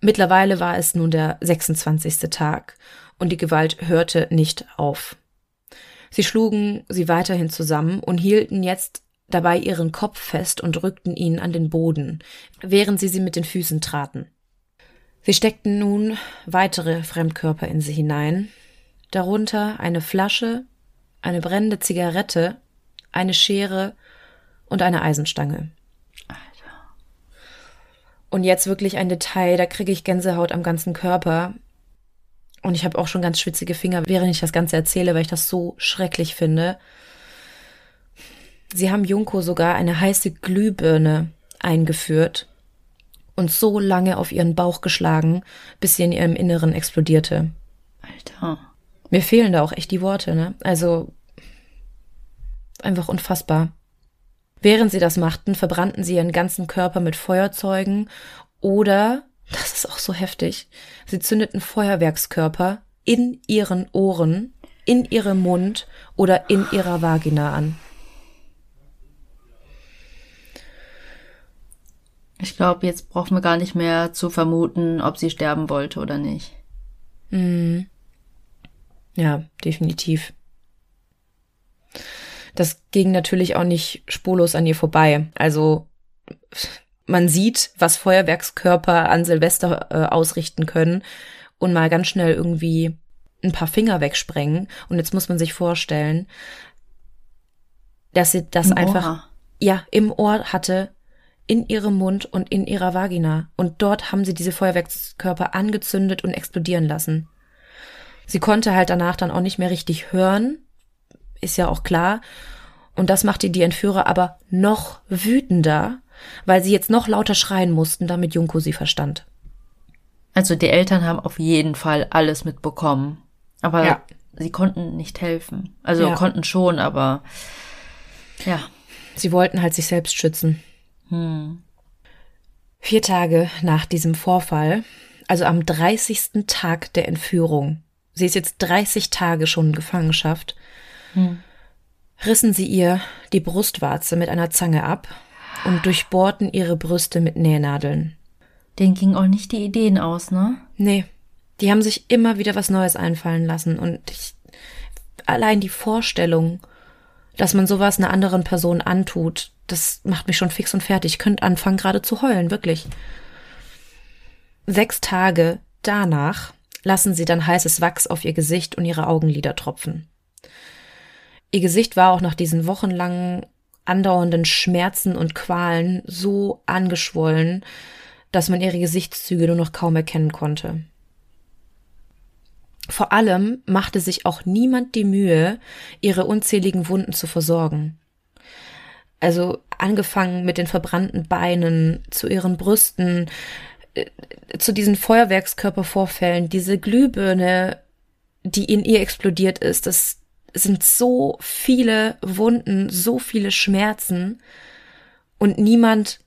Mittlerweile war es nun der 26. Tag und die Gewalt hörte nicht auf. Sie schlugen sie weiterhin zusammen und hielten jetzt dabei ihren Kopf fest und rückten ihn an den Boden, während sie sie mit den Füßen traten. Sie steckten nun weitere Fremdkörper in sie hinein, darunter eine Flasche, eine brennende Zigarette, eine Schere und eine Eisenstange. Alter. Und jetzt wirklich ein Detail, da kriege ich Gänsehaut am ganzen Körper. Und ich habe auch schon ganz schwitzige Finger, während ich das Ganze erzähle, weil ich das so schrecklich finde. Sie haben Junko sogar eine heiße Glühbirne eingeführt und so lange auf ihren Bauch geschlagen, bis sie in ihrem Inneren explodierte. Alter. Mir fehlen da auch echt die Worte, ne? Also einfach unfassbar. Während sie das machten, verbrannten sie ihren ganzen Körper mit Feuerzeugen oder, das ist auch so heftig, sie zündeten Feuerwerkskörper in ihren Ohren, in ihrem Mund oder in ihrer Vagina an. Ich glaube, jetzt brauchen wir gar nicht mehr zu vermuten, ob sie sterben wollte oder nicht. Mhm. Ja, definitiv. Das ging natürlich auch nicht spurlos an ihr vorbei. Also man sieht, was Feuerwerkskörper an Silvester äh, ausrichten können und mal ganz schnell irgendwie ein paar Finger wegsprengen. Und jetzt muss man sich vorstellen, dass sie das Im einfach Ohr. ja im Ohr hatte, in ihrem Mund und in ihrer Vagina. Und dort haben sie diese Feuerwerkskörper angezündet und explodieren lassen. Sie konnte halt danach dann auch nicht mehr richtig hören, ist ja auch klar. Und das machte die Entführer aber noch wütender, weil sie jetzt noch lauter schreien mussten, damit Junko sie verstand. Also die Eltern haben auf jeden Fall alles mitbekommen. Aber Ja. sie konnten nicht helfen. Also Ja. konnten schon, aber ja. Sie wollten halt sich selbst schützen. Hm. Vier Tage nach diesem Vorfall, also am 30. Tag der Entführung, sie ist jetzt 30 Tage schon in Gefangenschaft, Hm. rissen sie ihr die Brustwarze mit einer Zange ab und durchbohrten ihre Brüste mit Nähnadeln. Denen gingen auch nicht die Ideen aus, ne? Nee, die haben sich immer wieder was Neues einfallen lassen und ich, allein die Vorstellung, dass man sowas einer anderen Person antut, das macht mich schon fix und fertig. Ich könnte anfangen gerade zu heulen, wirklich. Sechs Tage danach lassen sie dann heißes Wachs auf ihr Gesicht und ihre Augenlider tropfen. Ihr Gesicht war auch nach diesen wochenlangen andauernden Schmerzen und Qualen so angeschwollen, dass man ihre Gesichtszüge nur noch kaum erkennen konnte. Vor allem machte sich auch niemand die Mühe, ihre unzähligen Wunden zu versorgen. Also angefangen mit den verbrannten Beinen, zu ihren Brüsten, äh, zu diesen Feuerwerkskörpervorfällen, diese Glühbirne, die in ihr explodiert ist, das sind so viele Wunden, so viele Schmerzen und niemand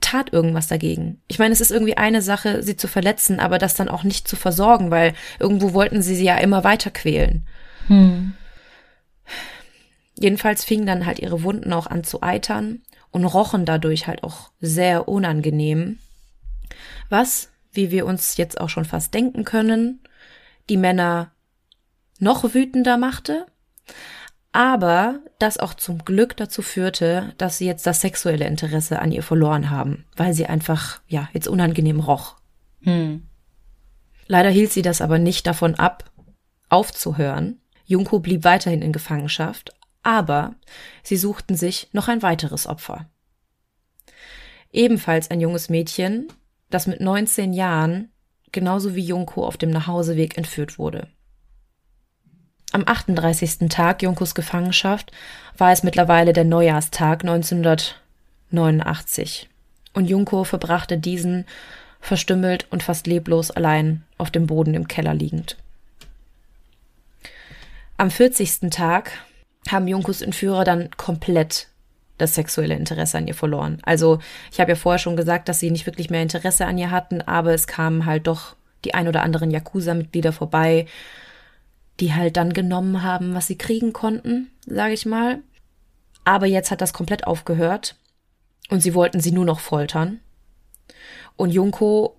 tat irgendwas dagegen. Ich meine, es ist irgendwie eine Sache, sie zu verletzen, aber das dann auch nicht zu versorgen, weil irgendwo wollten sie sie ja immer weiter quälen. Hm. Jedenfalls fingen dann halt ihre Wunden auch an zu eitern und rochen dadurch halt auch sehr unangenehm. Was, wie wir uns jetzt auch schon fast denken können, die Männer noch wütender machte, aber das auch zum Glück dazu führte, dass sie jetzt das sexuelle Interesse an ihr verloren haben, weil sie einfach, ja, jetzt unangenehm roch. Hm. Leider hielt sie das aber nicht davon ab, aufzuhören. Junko blieb weiterhin in Gefangenschaft, aber sie suchten sich noch ein weiteres Opfer. Ebenfalls ein junges Mädchen, das mit 19 Jahren, genauso wie Junko, auf dem Nachhauseweg entführt wurde. Am 38. Tag Junkos Gefangenschaft war es mittlerweile der Neujahrstag 1989 und Junko verbrachte diesen verstümmelt und fast leblos allein auf dem Boden im Keller liegend. Am 40. Tag haben Junkos Entführer dann komplett das sexuelle Interesse an ihr verloren. Also ich habe ja vorher schon gesagt, dass sie nicht wirklich mehr Interesse an ihr hatten, aber es kamen halt doch die ein oder anderen Yakuza-Mitglieder vorbei, die halt dann genommen haben, was sie kriegen konnten, sage ich mal. Aber jetzt hat das komplett aufgehört und sie wollten sie nur noch foltern. Und Junko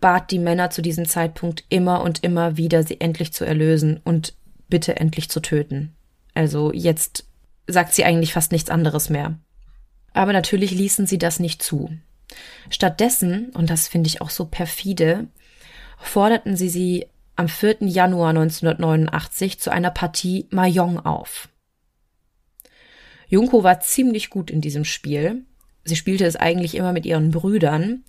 bat die Männer zu diesem Zeitpunkt immer und immer wieder, sie endlich zu erlösen und bitte endlich zu töten. Also jetzt sagt sie eigentlich fast nichts anderes mehr. Aber natürlich ließen sie das nicht zu. Stattdessen, und das finde ich auch so perfide, forderten sie sie am 4. Januar 1989 zu einer Partie Mahjong auf. Junko war ziemlich gut in diesem Spiel sie spielte es eigentlich immer mit ihren Brüdern.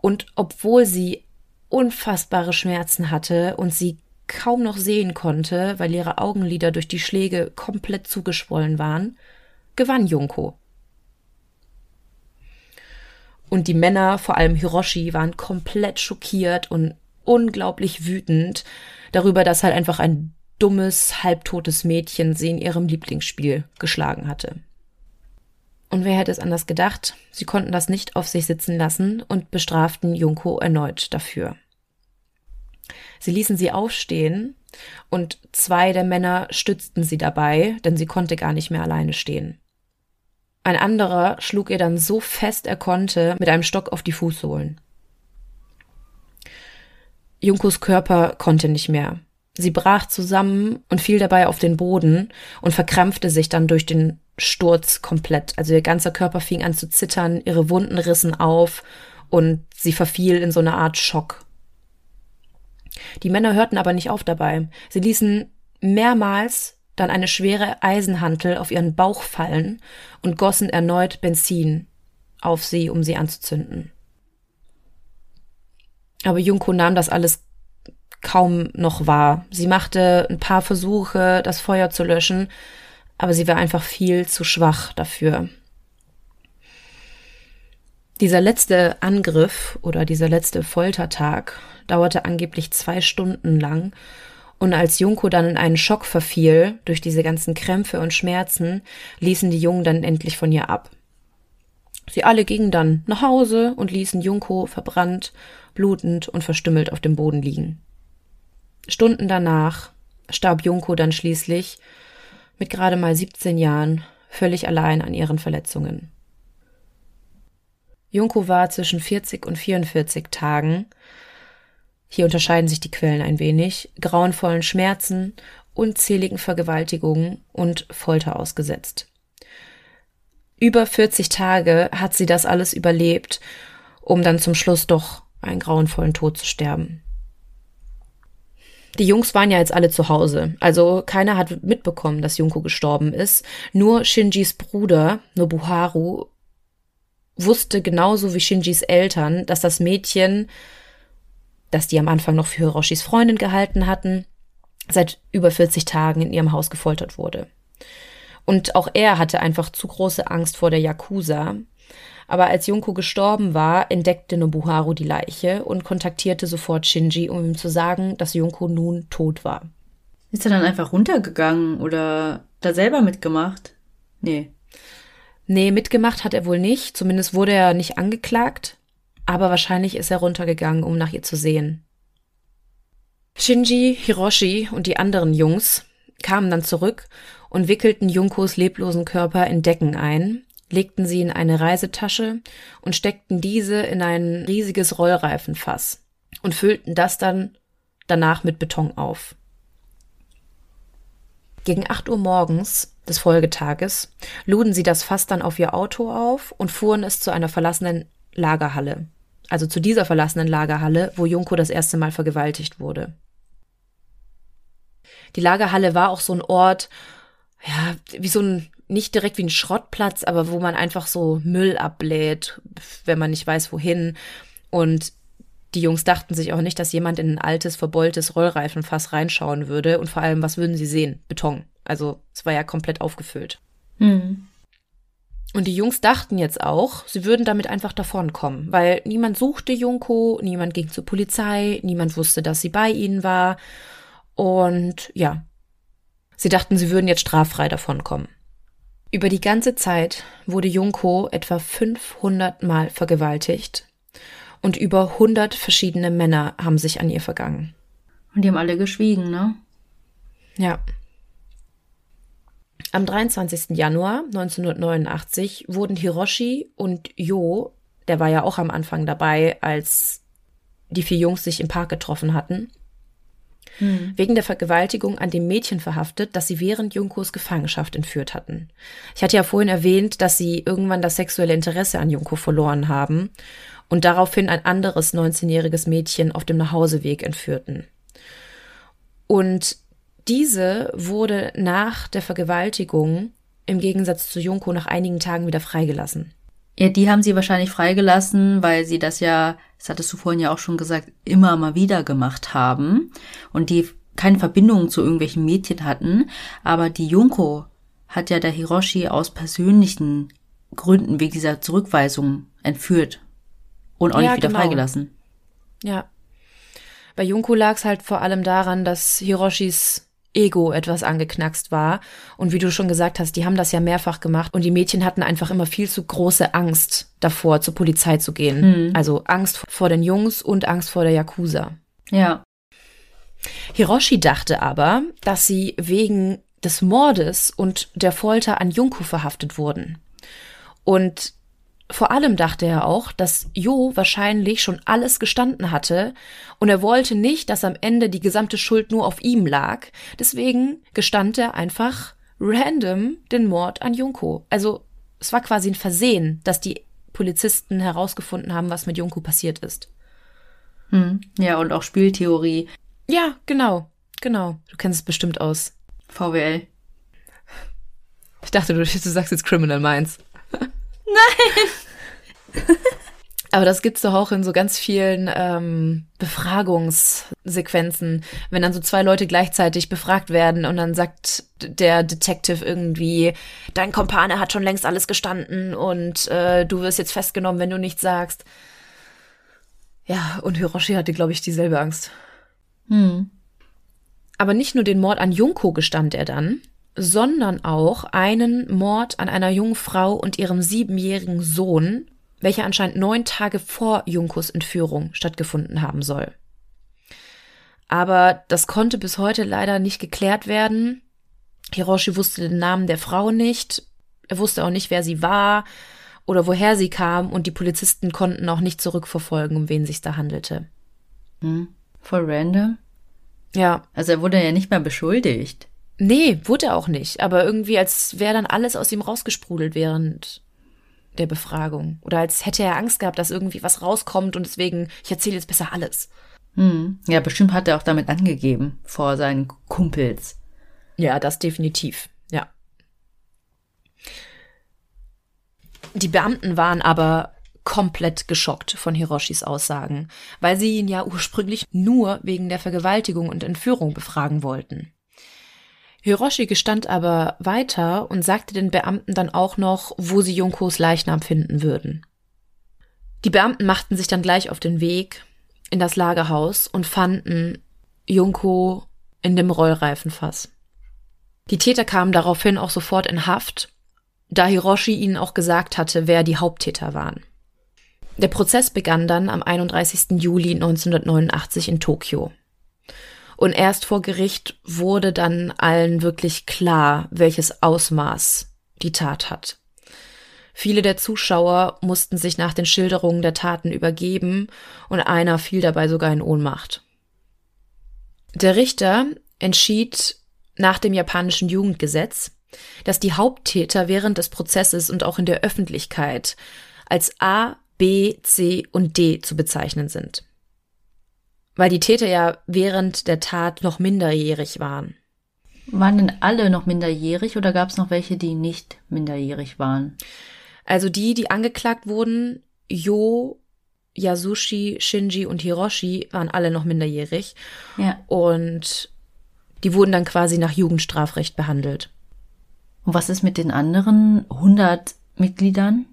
Und obwohl sie unfassbare Schmerzen hatte und sie kaum noch sehen konnte, weil ihre Augenlider durch die Schläge komplett zugeschwollen waren, gewann Junko. Und die Männer, vor allem Hiroshi, waren komplett schockiert und unglaublich wütend darüber, dass halt einfach ein dummes, halbtotes Mädchen sie in ihrem Lieblingsspiel geschlagen hatte. Und wer hätte es anders gedacht? Sie konnten das nicht auf sich sitzen lassen und bestraften Junko erneut dafür. Sie ließen sie aufstehen und zwei der Männer stützten sie dabei, denn sie konnte gar nicht mehr alleine stehen. Ein anderer schlug ihr dann so fest er konnte mit einem Stock auf die Fußsohlen. Junkos Körper konnte nicht mehr. Sie brach zusammen und fiel dabei auf den Boden und verkrampfte sich dann durch den Sturz komplett. Also ihr ganzer Körper fing an zu zittern, ihre Wunden rissen auf und sie verfiel in so eine Art Schock. Die Männer hörten aber nicht auf dabei. Sie ließen mehrmals dann eine schwere Eisenhantel auf ihren Bauch fallen und gossen erneut Benzin auf sie, um sie anzuzünden. Aber Junko nahm das alles kaum noch wahr. Sie machte ein paar Versuche, das Feuer zu löschen, aber sie war einfach viel zu schwach dafür. Dieser letzte Angriff oder dieser letzte Foltertag dauerte angeblich zwei Stunden lang, und als Junko dann in einen Schock verfiel durch diese ganzen Krämpfe und Schmerzen, ließen die Jungen dann endlich von ihr ab. Sie alle gingen dann nach Hause und ließen Junko verbrannt, blutend und verstümmelt auf dem Boden liegen. Stunden danach starb Junko dann schließlich mit gerade mal 17 Jahren völlig allein an ihren Verletzungen. Junko war zwischen 40 und 44 Tagen, hier unterscheiden sich die Quellen ein wenig, grauenvollen Schmerzen, unzähligen Vergewaltigungen und Folter ausgesetzt. Über 40 Tage hat sie das alles überlebt, um dann zum Schluss doch einen grauenvollen Tod zu sterben. Die Jungs waren ja jetzt alle zu Hause, also keiner hat mitbekommen, dass Junko gestorben ist. Nur Shinjis Bruder Nobuharu wusste genauso wie Shinjis Eltern, dass das Mädchen, das die am Anfang noch für Hiroshis Freundin gehalten hatten, seit über 40 Tagen in ihrem Haus gefoltert wurde. Und auch er hatte einfach zu große Angst vor der Yakuza, aber als Junko gestorben war, entdeckte Nobuharu die Leiche und kontaktierte sofort Shinji, um ihm zu sagen, dass Junko nun tot war. Ist er dann einfach runtergegangen oder da selber mitgemacht? Nee. Nee, mitgemacht hat er wohl nicht. Zumindest wurde er nicht angeklagt. Aber wahrscheinlich ist er runtergegangen, um nach ihr zu sehen. Shinji, Hiroshi und die anderen Jungs kamen dann zurück und wickelten Junkos leblosen Körper in Decken ein, legten sie in eine Reisetasche und steckten diese in ein riesiges Rollreifenfass und füllten das dann danach mit Beton auf. Gegen acht Uhr morgens des Folgetages luden sie das Fass dann auf ihr Auto auf und fuhren es zu einer verlassenen Lagerhalle. Also zu dieser verlassenen Lagerhalle, wo Junko das erste Mal vergewaltigt wurde. Die Lagerhalle war auch so ein Ort, ja, wie so ein nicht direkt wie ein Schrottplatz, aber wo man einfach so Müll abbläht, wenn man nicht weiß, wohin. Und die Jungs dachten sich auch nicht, dass jemand in ein altes, verbeultes Rollreifenfass reinschauen würde. Und vor allem, was würden sie sehen? Beton. Also es war ja komplett aufgefüllt. Mhm. Und die Jungs dachten jetzt auch, sie würden damit einfach davonkommen, weil niemand suchte Junko, niemand ging zur Polizei, niemand wusste, dass sie bei ihnen war. Und ja, sie dachten, sie würden jetzt straffrei davonkommen. Über die ganze Zeit wurde Junko etwa 500 Mal vergewaltigt und über 100 verschiedene Männer haben sich an ihr vergangen. Und die haben alle geschwiegen, ne? Ja. Am 23. Januar 1989 wurden Hiroshi und Jo, der war ja auch am Anfang dabei, als die vier Jungs sich im Park getroffen hatten, hm. wegen der Vergewaltigung an dem Mädchen verhaftet, das sie während Junkos Gefangenschaft entführt hatten. Ich hatte ja vorhin erwähnt, dass sie irgendwann das sexuelle Interesse an Junko verloren haben und daraufhin ein anderes 19-jähriges Mädchen auf dem Nachhauseweg entführten. Und diese wurde nach der Vergewaltigung im Gegensatz zu Junko nach einigen Tagen wieder freigelassen. Ja, die haben sie wahrscheinlich freigelassen, weil sie das ja, das hattest du vorhin ja auch schon gesagt, immer mal wieder gemacht haben und die keine Verbindung zu irgendwelchen Mädchen hatten. Aber die Junko hat ja der Hiroshi aus persönlichen Gründen wegen dieser Zurückweisung entführt und auch ja, nicht wieder genau. freigelassen. Ja. Bei Junko lag es halt vor allem daran, dass Hiroshis Ego etwas angeknackst war. Und wie du schon gesagt hast, die haben das ja mehrfach gemacht und die Mädchen hatten einfach immer viel zu große Angst davor, zur Polizei zu gehen. Mhm. Also Angst vor den Jungs und Angst vor der Yakuza. Ja. Hiroshi dachte aber, dass sie wegen des Mordes und der Folter an Junko verhaftet wurden. Und vor allem dachte er auch, dass Jo wahrscheinlich schon alles gestanden hatte und er wollte nicht, dass am Ende die gesamte Schuld nur auf ihm lag. Deswegen gestand er einfach random den Mord an Junko. Also es war quasi ein Versehen, dass die Polizisten herausgefunden haben, was mit Junko passiert ist. Hm. Ja, und auch Spieltheorie. Ja, genau, genau. Du kennst es bestimmt aus. VWL. Ich dachte, du, du sagst jetzt Criminal Minds. Nein! Aber das gibt's doch auch in so ganz vielen ähm, Befragungssequenzen, wenn dann so zwei Leute gleichzeitig befragt werden und dann sagt der Detective irgendwie, dein Kompane hat schon längst alles gestanden und äh, du wirst jetzt festgenommen, wenn du nichts sagst. Ja, und Hiroshi hatte, glaube ich, dieselbe Angst. Hm. Aber nicht nur den Mord an Junko gestand er dann, sondern auch einen Mord an einer jungen Frau und ihrem siebenjährigen Sohn, welcher anscheinend neun Tage vor Junkos Entführung stattgefunden haben soll. Aber das konnte bis heute leider nicht geklärt werden. Hiroshi wusste den Namen der Frau nicht, er wusste auch nicht, wer sie war oder woher sie kam, und die Polizisten konnten auch nicht zurückverfolgen, um wen sich da handelte. Hm, voll random. Ja. Also er wurde ja nicht mehr beschuldigt. Nee, wurde er auch nicht. Aber irgendwie, als wäre dann alles aus ihm rausgesprudelt während der Befragung. Oder als hätte er Angst gehabt, dass irgendwie was rauskommt und deswegen, ich erzähle jetzt besser alles. Hm. Ja, bestimmt hat er auch damit angegeben vor seinen Kumpels. Ja, das definitiv. Ja. Die Beamten waren aber komplett geschockt von Hiroshis Aussagen, weil sie ihn ja ursprünglich nur wegen der Vergewaltigung und Entführung befragen wollten. Hiroshi gestand aber weiter und sagte den Beamten dann auch noch, wo sie Junkos Leichnam finden würden. Die Beamten machten sich dann gleich auf den Weg in das Lagerhaus und fanden Junko in dem Rollreifenfass. Die Täter kamen daraufhin auch sofort in Haft, da Hiroshi ihnen auch gesagt hatte, wer die Haupttäter waren. Der Prozess begann dann am 31. Juli 1989 in Tokio. Und erst vor Gericht wurde dann allen wirklich klar, welches Ausmaß die Tat hat. Viele der Zuschauer mussten sich nach den Schilderungen der Taten übergeben und einer fiel dabei sogar in Ohnmacht. Der Richter entschied nach dem japanischen Jugendgesetz, dass die Haupttäter während des Prozesses und auch in der Öffentlichkeit als A, B, C und D zu bezeichnen sind weil die Täter ja während der Tat noch minderjährig waren. Waren denn alle noch minderjährig oder gab es noch welche, die nicht minderjährig waren? Also die, die angeklagt wurden, Jo, Yasushi, Shinji und Hiroshi, waren alle noch minderjährig. Ja. Und die wurden dann quasi nach Jugendstrafrecht behandelt. Und was ist mit den anderen 100 Mitgliedern?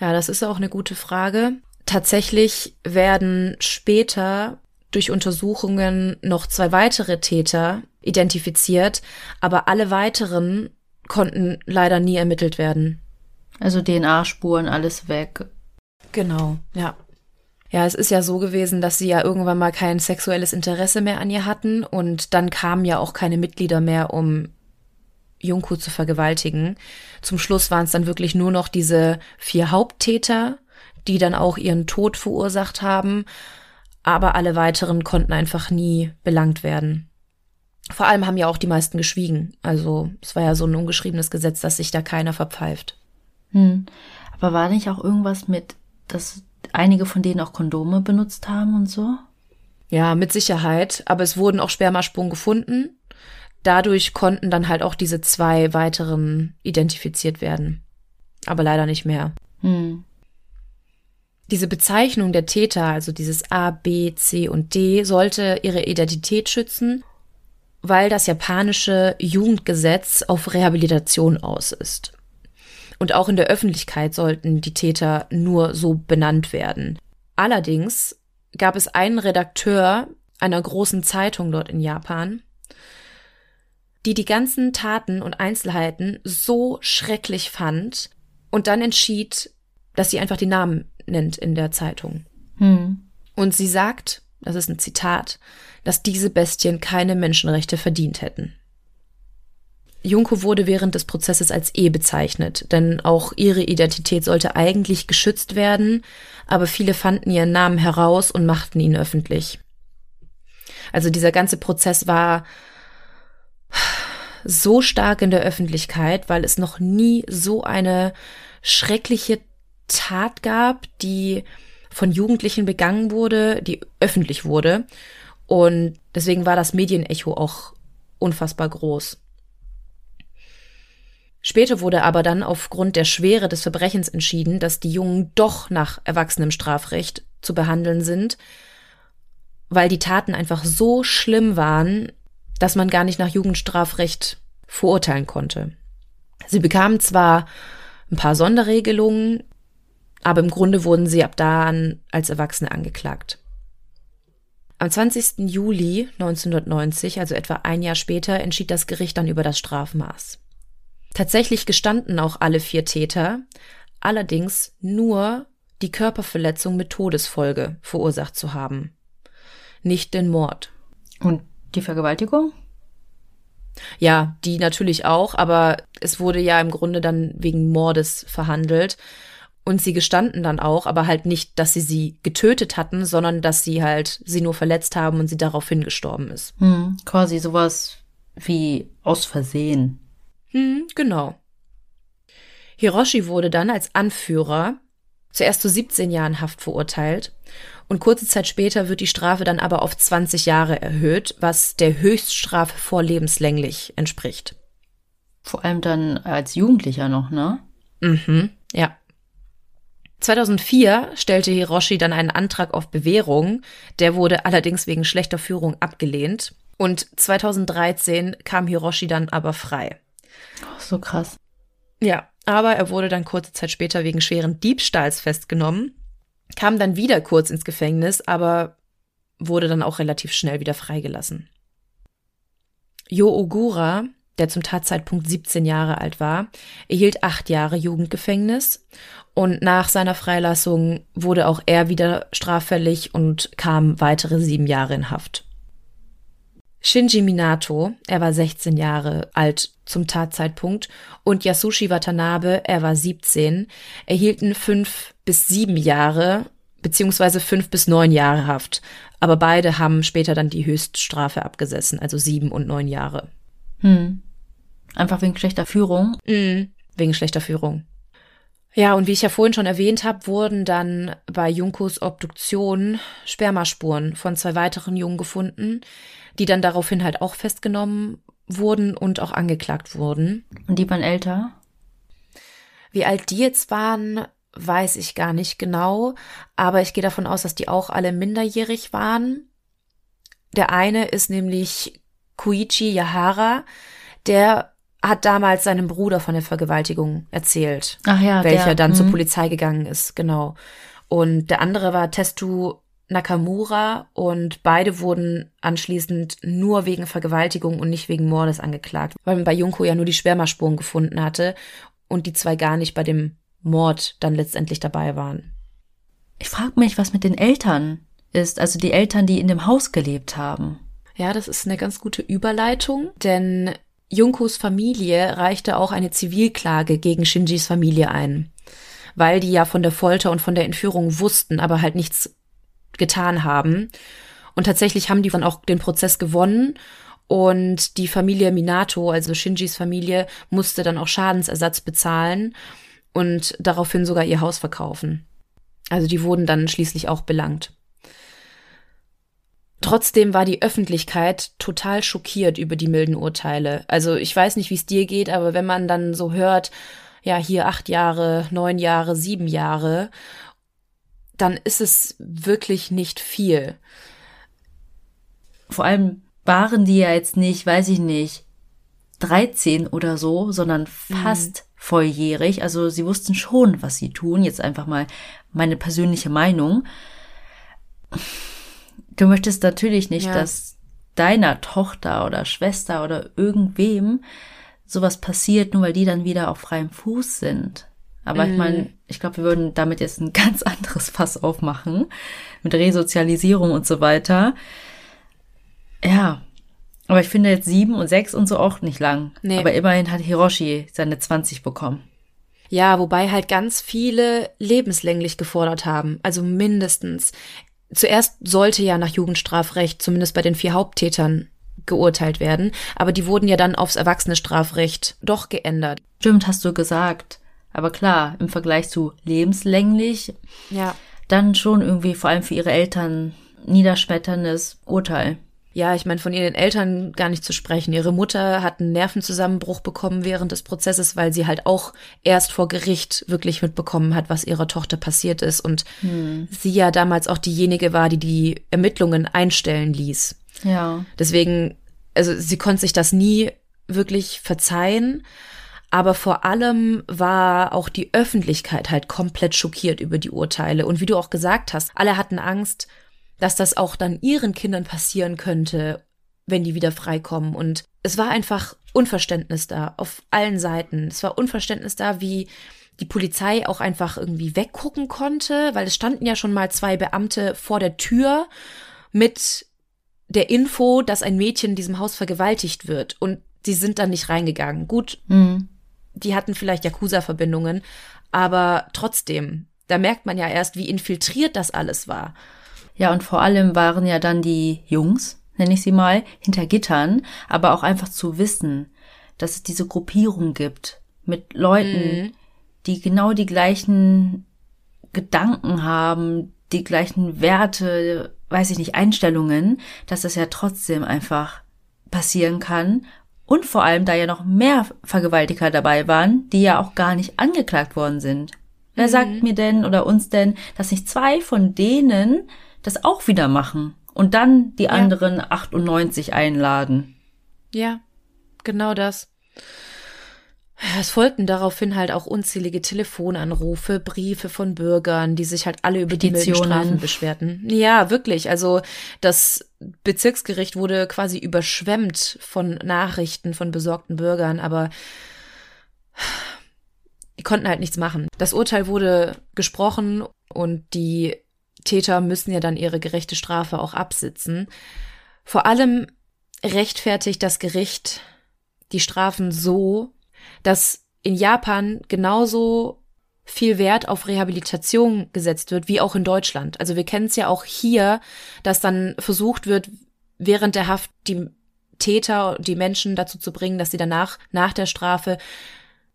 Ja, das ist auch eine gute Frage. Tatsächlich werden später durch Untersuchungen noch zwei weitere Täter identifiziert, aber alle weiteren konnten leider nie ermittelt werden. Also DNA-Spuren, alles weg. Genau, ja. Ja, es ist ja so gewesen, dass sie ja irgendwann mal kein sexuelles Interesse mehr an ihr hatten und dann kamen ja auch keine Mitglieder mehr, um Junko zu vergewaltigen. Zum Schluss waren es dann wirklich nur noch diese vier Haupttäter die dann auch ihren Tod verursacht haben, aber alle weiteren konnten einfach nie belangt werden. Vor allem haben ja auch die meisten geschwiegen. Also es war ja so ein ungeschriebenes Gesetz, dass sich da keiner verpfeift. Hm. Aber war nicht auch irgendwas mit, dass einige von denen auch Kondome benutzt haben und so? Ja, mit Sicherheit. Aber es wurden auch Spermaspuren gefunden. Dadurch konnten dann halt auch diese zwei weiteren identifiziert werden. Aber leider nicht mehr. Hm. Diese Bezeichnung der Täter, also dieses A, B, C und D, sollte ihre Identität schützen, weil das japanische Jugendgesetz auf Rehabilitation aus ist. Und auch in der Öffentlichkeit sollten die Täter nur so benannt werden. Allerdings gab es einen Redakteur einer großen Zeitung dort in Japan, die die ganzen Taten und Einzelheiten so schrecklich fand und dann entschied, dass sie einfach die Namen nennt in der Zeitung. Hm. Und sie sagt, das ist ein Zitat, dass diese Bestien keine Menschenrechte verdient hätten. Junko wurde während des Prozesses als E bezeichnet, denn auch ihre Identität sollte eigentlich geschützt werden, aber viele fanden ihren Namen heraus und machten ihn öffentlich. Also dieser ganze Prozess war so stark in der Öffentlichkeit, weil es noch nie so eine schreckliche Tat gab, die von Jugendlichen begangen wurde, die öffentlich wurde. Und deswegen war das Medienecho auch unfassbar groß. Später wurde aber dann aufgrund der Schwere des Verbrechens entschieden, dass die Jungen doch nach erwachsenem Strafrecht zu behandeln sind, weil die Taten einfach so schlimm waren, dass man gar nicht nach Jugendstrafrecht verurteilen konnte. Sie bekamen zwar ein paar Sonderregelungen, aber im Grunde wurden sie ab da an als Erwachsene angeklagt. Am 20. Juli 1990, also etwa ein Jahr später, entschied das Gericht dann über das Strafmaß. Tatsächlich gestanden auch alle vier Täter, allerdings nur die Körperverletzung mit Todesfolge verursacht zu haben, nicht den Mord. Und die Vergewaltigung? Ja, die natürlich auch, aber es wurde ja im Grunde dann wegen Mordes verhandelt. Und sie gestanden dann auch, aber halt nicht, dass sie sie getötet hatten, sondern dass sie halt sie nur verletzt haben und sie daraufhin gestorben ist. Hm, quasi sowas wie aus Versehen. Hm, genau. Hiroshi wurde dann als Anführer zuerst zu 17 Jahren Haft verurteilt und kurze Zeit später wird die Strafe dann aber auf 20 Jahre erhöht, was der Höchststrafe vor lebenslänglich entspricht. Vor allem dann als Jugendlicher noch, ne? Mhm, ja. 2004 stellte Hiroshi dann einen Antrag auf Bewährung, der wurde allerdings wegen schlechter Führung abgelehnt. Und 2013 kam Hiroshi dann aber frei. Oh, so krass. Ja, aber er wurde dann kurze Zeit später wegen schweren Diebstahls festgenommen, kam dann wieder kurz ins Gefängnis, aber wurde dann auch relativ schnell wieder freigelassen. Jo Ogura, der zum Tatzeitpunkt 17 Jahre alt war, erhielt acht Jahre Jugendgefängnis und nach seiner Freilassung wurde auch er wieder straffällig und kam weitere sieben Jahre in Haft. Shinji Minato, er war 16 Jahre alt zum Tatzeitpunkt, und Yasushi Watanabe, er war 17, erhielten fünf bis sieben Jahre beziehungsweise fünf bis neun Jahre Haft. Aber beide haben später dann die Höchststrafe abgesessen, also sieben und neun Jahre. Hm. Einfach wegen schlechter Führung? Mhm, wegen schlechter Führung. Ja, und wie ich ja vorhin schon erwähnt habe, wurden dann bei Junkos Obduktion Spermaspuren von zwei weiteren Jungen gefunden, die dann daraufhin halt auch festgenommen wurden und auch angeklagt wurden. Und die waren älter? Wie alt die jetzt waren, weiß ich gar nicht genau, aber ich gehe davon aus, dass die auch alle minderjährig waren. Der eine ist nämlich Kuichi Yahara, der hat damals seinem Bruder von der Vergewaltigung erzählt, Ach ja, welcher der, dann zur mhm. Polizei gegangen ist, genau. Und der andere war Testu Nakamura und beide wurden anschließend nur wegen Vergewaltigung und nicht wegen Mordes angeklagt, weil man bei Junko ja nur die Spermaspuren gefunden hatte und die zwei gar nicht bei dem Mord dann letztendlich dabei waren. Ich frage mich, was mit den Eltern ist, also die Eltern, die in dem Haus gelebt haben. Ja, das ist eine ganz gute Überleitung, denn Junkos Familie reichte auch eine Zivilklage gegen Shinjis Familie ein, weil die ja von der Folter und von der Entführung wussten, aber halt nichts getan haben. Und tatsächlich haben die dann auch den Prozess gewonnen und die Familie Minato, also Shinjis Familie, musste dann auch Schadensersatz bezahlen und daraufhin sogar ihr Haus verkaufen. Also die wurden dann schließlich auch belangt. Trotzdem war die Öffentlichkeit total schockiert über die milden Urteile. Also ich weiß nicht, wie es dir geht, aber wenn man dann so hört, ja, hier acht Jahre, neun Jahre, sieben Jahre, dann ist es wirklich nicht viel. Vor allem waren die ja jetzt nicht, weiß ich nicht, 13 oder so, sondern fast mhm. volljährig. Also sie wussten schon, was sie tun. Jetzt einfach mal meine persönliche Meinung. Du möchtest natürlich nicht, ja. dass deiner Tochter oder Schwester oder irgendwem sowas passiert, nur weil die dann wieder auf freiem Fuß sind. Aber mhm. ich meine, ich glaube, wir würden damit jetzt ein ganz anderes Fass aufmachen mit Resozialisierung und so weiter. Ja, aber ich finde jetzt sieben und sechs und so auch nicht lang. Nee. Aber immerhin hat Hiroshi seine 20 bekommen. Ja, wobei halt ganz viele lebenslänglich gefordert haben. Also mindestens. Zuerst sollte ja nach Jugendstrafrecht, zumindest bei den vier Haupttätern, geurteilt werden, aber die wurden ja dann aufs Erwachsene-Strafrecht doch geändert. Stimmt, hast du gesagt. Aber klar, im Vergleich zu lebenslänglich, ja. dann schon irgendwie vor allem für ihre Eltern niederschmetterndes Urteil. Ja, ich meine, von ihren Eltern gar nicht zu sprechen. Ihre Mutter hat einen Nervenzusammenbruch bekommen während des Prozesses, weil sie halt auch erst vor Gericht wirklich mitbekommen hat, was ihrer Tochter passiert ist. Und hm. sie ja damals auch diejenige war, die die Ermittlungen einstellen ließ. Ja. Deswegen, also sie konnte sich das nie wirklich verzeihen. Aber vor allem war auch die Öffentlichkeit halt komplett schockiert über die Urteile. Und wie du auch gesagt hast, alle hatten Angst, dass das auch dann ihren Kindern passieren könnte, wenn die wieder freikommen. Und es war einfach Unverständnis da auf allen Seiten. Es war Unverständnis da, wie die Polizei auch einfach irgendwie weggucken konnte, weil es standen ja schon mal zwei Beamte vor der Tür mit der Info, dass ein Mädchen in diesem Haus vergewaltigt wird und sie sind dann nicht reingegangen. Gut, mhm. die hatten vielleicht Yakuza-Verbindungen, aber trotzdem, da merkt man ja erst, wie infiltriert das alles war. Ja, und vor allem waren ja dann die Jungs, nenne ich sie mal, hinter Gittern, aber auch einfach zu wissen, dass es diese Gruppierung gibt mit Leuten, mhm. die genau die gleichen Gedanken haben, die gleichen Werte, weiß ich nicht, Einstellungen, dass das ja trotzdem einfach passieren kann. Und vor allem, da ja noch mehr Vergewaltiger dabei waren, die ja auch gar nicht angeklagt worden sind. Wer mhm. sagt mir denn oder uns denn, dass nicht zwei von denen das auch wieder machen und dann die ja. anderen 98 einladen? Ja, genau das. Es folgten daraufhin halt auch unzählige Telefonanrufe, Briefe von Bürgern, die sich halt alle über die milden Strafen beschwerten. Ja, wirklich. Also das Bezirksgericht wurde quasi überschwemmt von Nachrichten von besorgten Bürgern, aber die konnten halt nichts machen. Das Urteil wurde gesprochen und die Täter müssen ja dann ihre gerechte Strafe auch absitzen. Vor allem rechtfertigt das Gericht die Strafen so, dass in Japan genauso viel Wert auf Rehabilitation gesetzt wird, wie auch in Deutschland. Also wir kennen es ja auch hier, dass dann versucht wird, während der Haft die Täter, die Menschen dazu zu bringen, dass sie danach, nach der Strafe,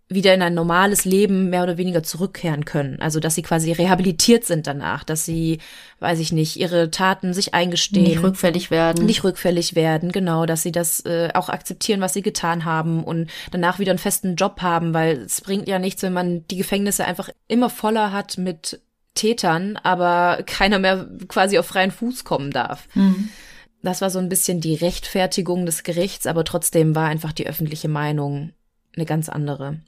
wieder in ein normales Leben mehr oder weniger zurückkehren können. Also, dass sie quasi rehabilitiert sind danach, dass sie, weiß ich nicht, ihre Taten sich eingestehen. Nicht rückfällig werden. Nicht rückfällig werden, genau, dass sie das äh, auch akzeptieren, was sie getan haben und danach wieder einen festen Job haben, weil es bringt ja nichts, wenn man die Gefängnisse einfach immer voller hat mit Tätern, aber keiner mehr quasi auf freien Fuß kommen darf. Mhm. Das war so ein bisschen die Rechtfertigung des Gerichts, aber trotzdem war einfach die öffentliche Meinung eine ganz andere.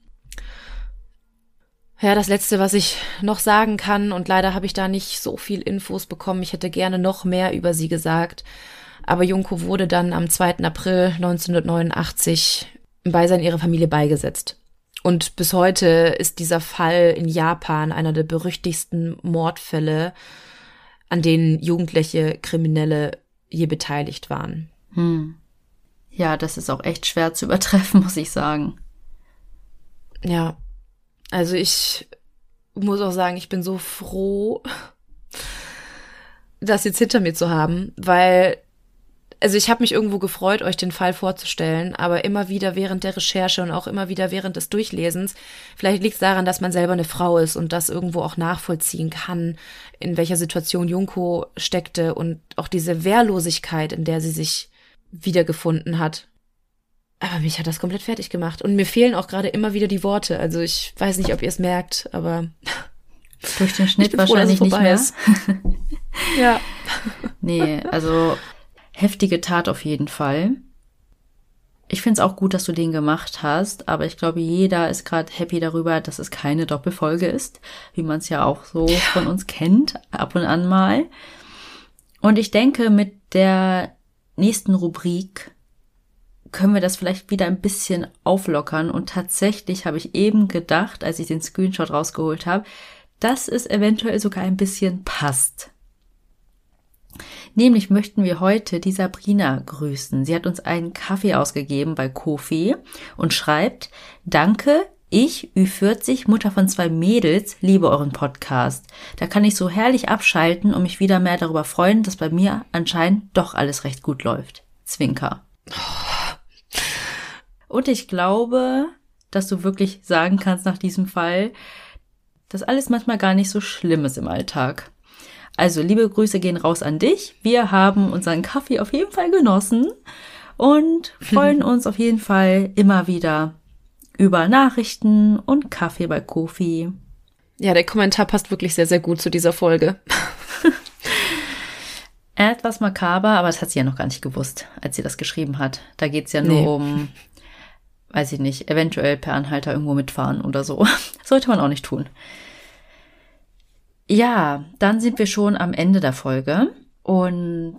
Ja, das letzte, was ich noch sagen kann, und leider habe ich da nicht so viel Infos bekommen. Ich hätte gerne noch mehr über sie gesagt. Aber Junko wurde dann am 2. April 1989 im Beisein ihrer Familie beigesetzt. Und bis heute ist dieser Fall in Japan einer der berüchtigsten Mordfälle, an denen jugendliche Kriminelle je beteiligt waren. Hm. Ja, das ist auch echt schwer zu übertreffen, muss ich sagen. Ja, also ich muss auch sagen, ich bin so froh, das jetzt hinter mir zu haben, weil also ich habe mich irgendwo gefreut, euch den Fall vorzustellen, aber immer wieder während der Recherche und auch immer wieder während des Durchlesens, vielleicht liegt es daran, dass man selber eine Frau ist und das irgendwo auch nachvollziehen kann, in welcher Situation Junko steckte und auch diese Wehrlosigkeit, in der sie sich wiedergefunden hat. Aber mich hat das komplett fertig gemacht. Und mir fehlen auch gerade immer wieder die Worte. Also ich weiß nicht, ob ihr es merkt, aber. Durch den Schnitt wahrscheinlich froh, nicht mehr. Ist. ja. Nee, also heftige Tat auf jeden Fall. Ich finde es auch gut, dass du den gemacht hast, aber ich glaube, jeder ist gerade happy darüber, dass es keine Doppelfolge ist, wie man es ja auch so ja. von uns kennt, ab und an mal. Und ich denke, mit der nächsten Rubrik können wir das vielleicht wieder ein bisschen auflockern. Und tatsächlich habe ich eben gedacht, als ich den Screenshot rausgeholt habe, dass es eventuell sogar ein bisschen passt. Nämlich möchten wir heute die Sabrina grüßen. Sie hat uns einen Kaffee ausgegeben bei Kofi und schreibt, danke, ich, Ü40, Mutter von zwei Mädels, liebe euren Podcast. Da kann ich so herrlich abschalten und mich wieder mehr darüber freuen, dass bei mir anscheinend doch alles recht gut läuft. Zwinker. Und ich glaube, dass du wirklich sagen kannst nach diesem Fall, dass alles manchmal gar nicht so schlimm ist im Alltag. Also liebe Grüße gehen raus an dich. Wir haben unseren Kaffee auf jeden Fall genossen und freuen uns auf jeden Fall immer wieder über Nachrichten und Kaffee bei Kofi. Ja, der Kommentar passt wirklich sehr, sehr gut zu dieser Folge. Etwas makaber, aber das hat sie ja noch gar nicht gewusst, als sie das geschrieben hat. Da geht's ja nur nee. um, weiß ich nicht, eventuell per Anhalter irgendwo mitfahren oder so. Sollte man auch nicht tun. Ja, dann sind wir schon am Ende der Folge und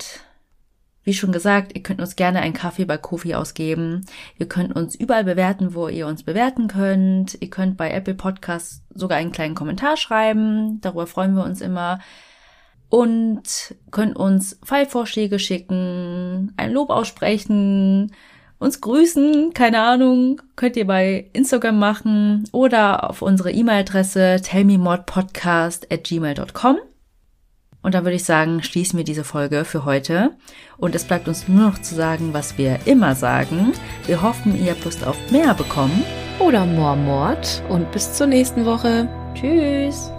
wie schon gesagt, ihr könnt uns gerne einen Kaffee bei Kofi ausgeben. Ihr könnt uns überall bewerten, wo ihr uns bewerten könnt. Ihr könnt bei Apple Podcasts sogar einen kleinen Kommentar schreiben. Darüber freuen wir uns immer. Und könnt uns Fallvorschläge schicken, ein Lob aussprechen, uns grüßen, keine Ahnung, könnt ihr bei Instagram machen oder auf unsere E-Mail-Adresse tellmemodpodcast at gmail.com. Und dann würde ich sagen, schließen wir diese Folge für heute. Und es bleibt uns nur noch zu sagen, was wir immer sagen. Wir hoffen, ihr habt Lust auf mehr bekommen. Oder more Mord. Und bis zur nächsten Woche. Tschüss.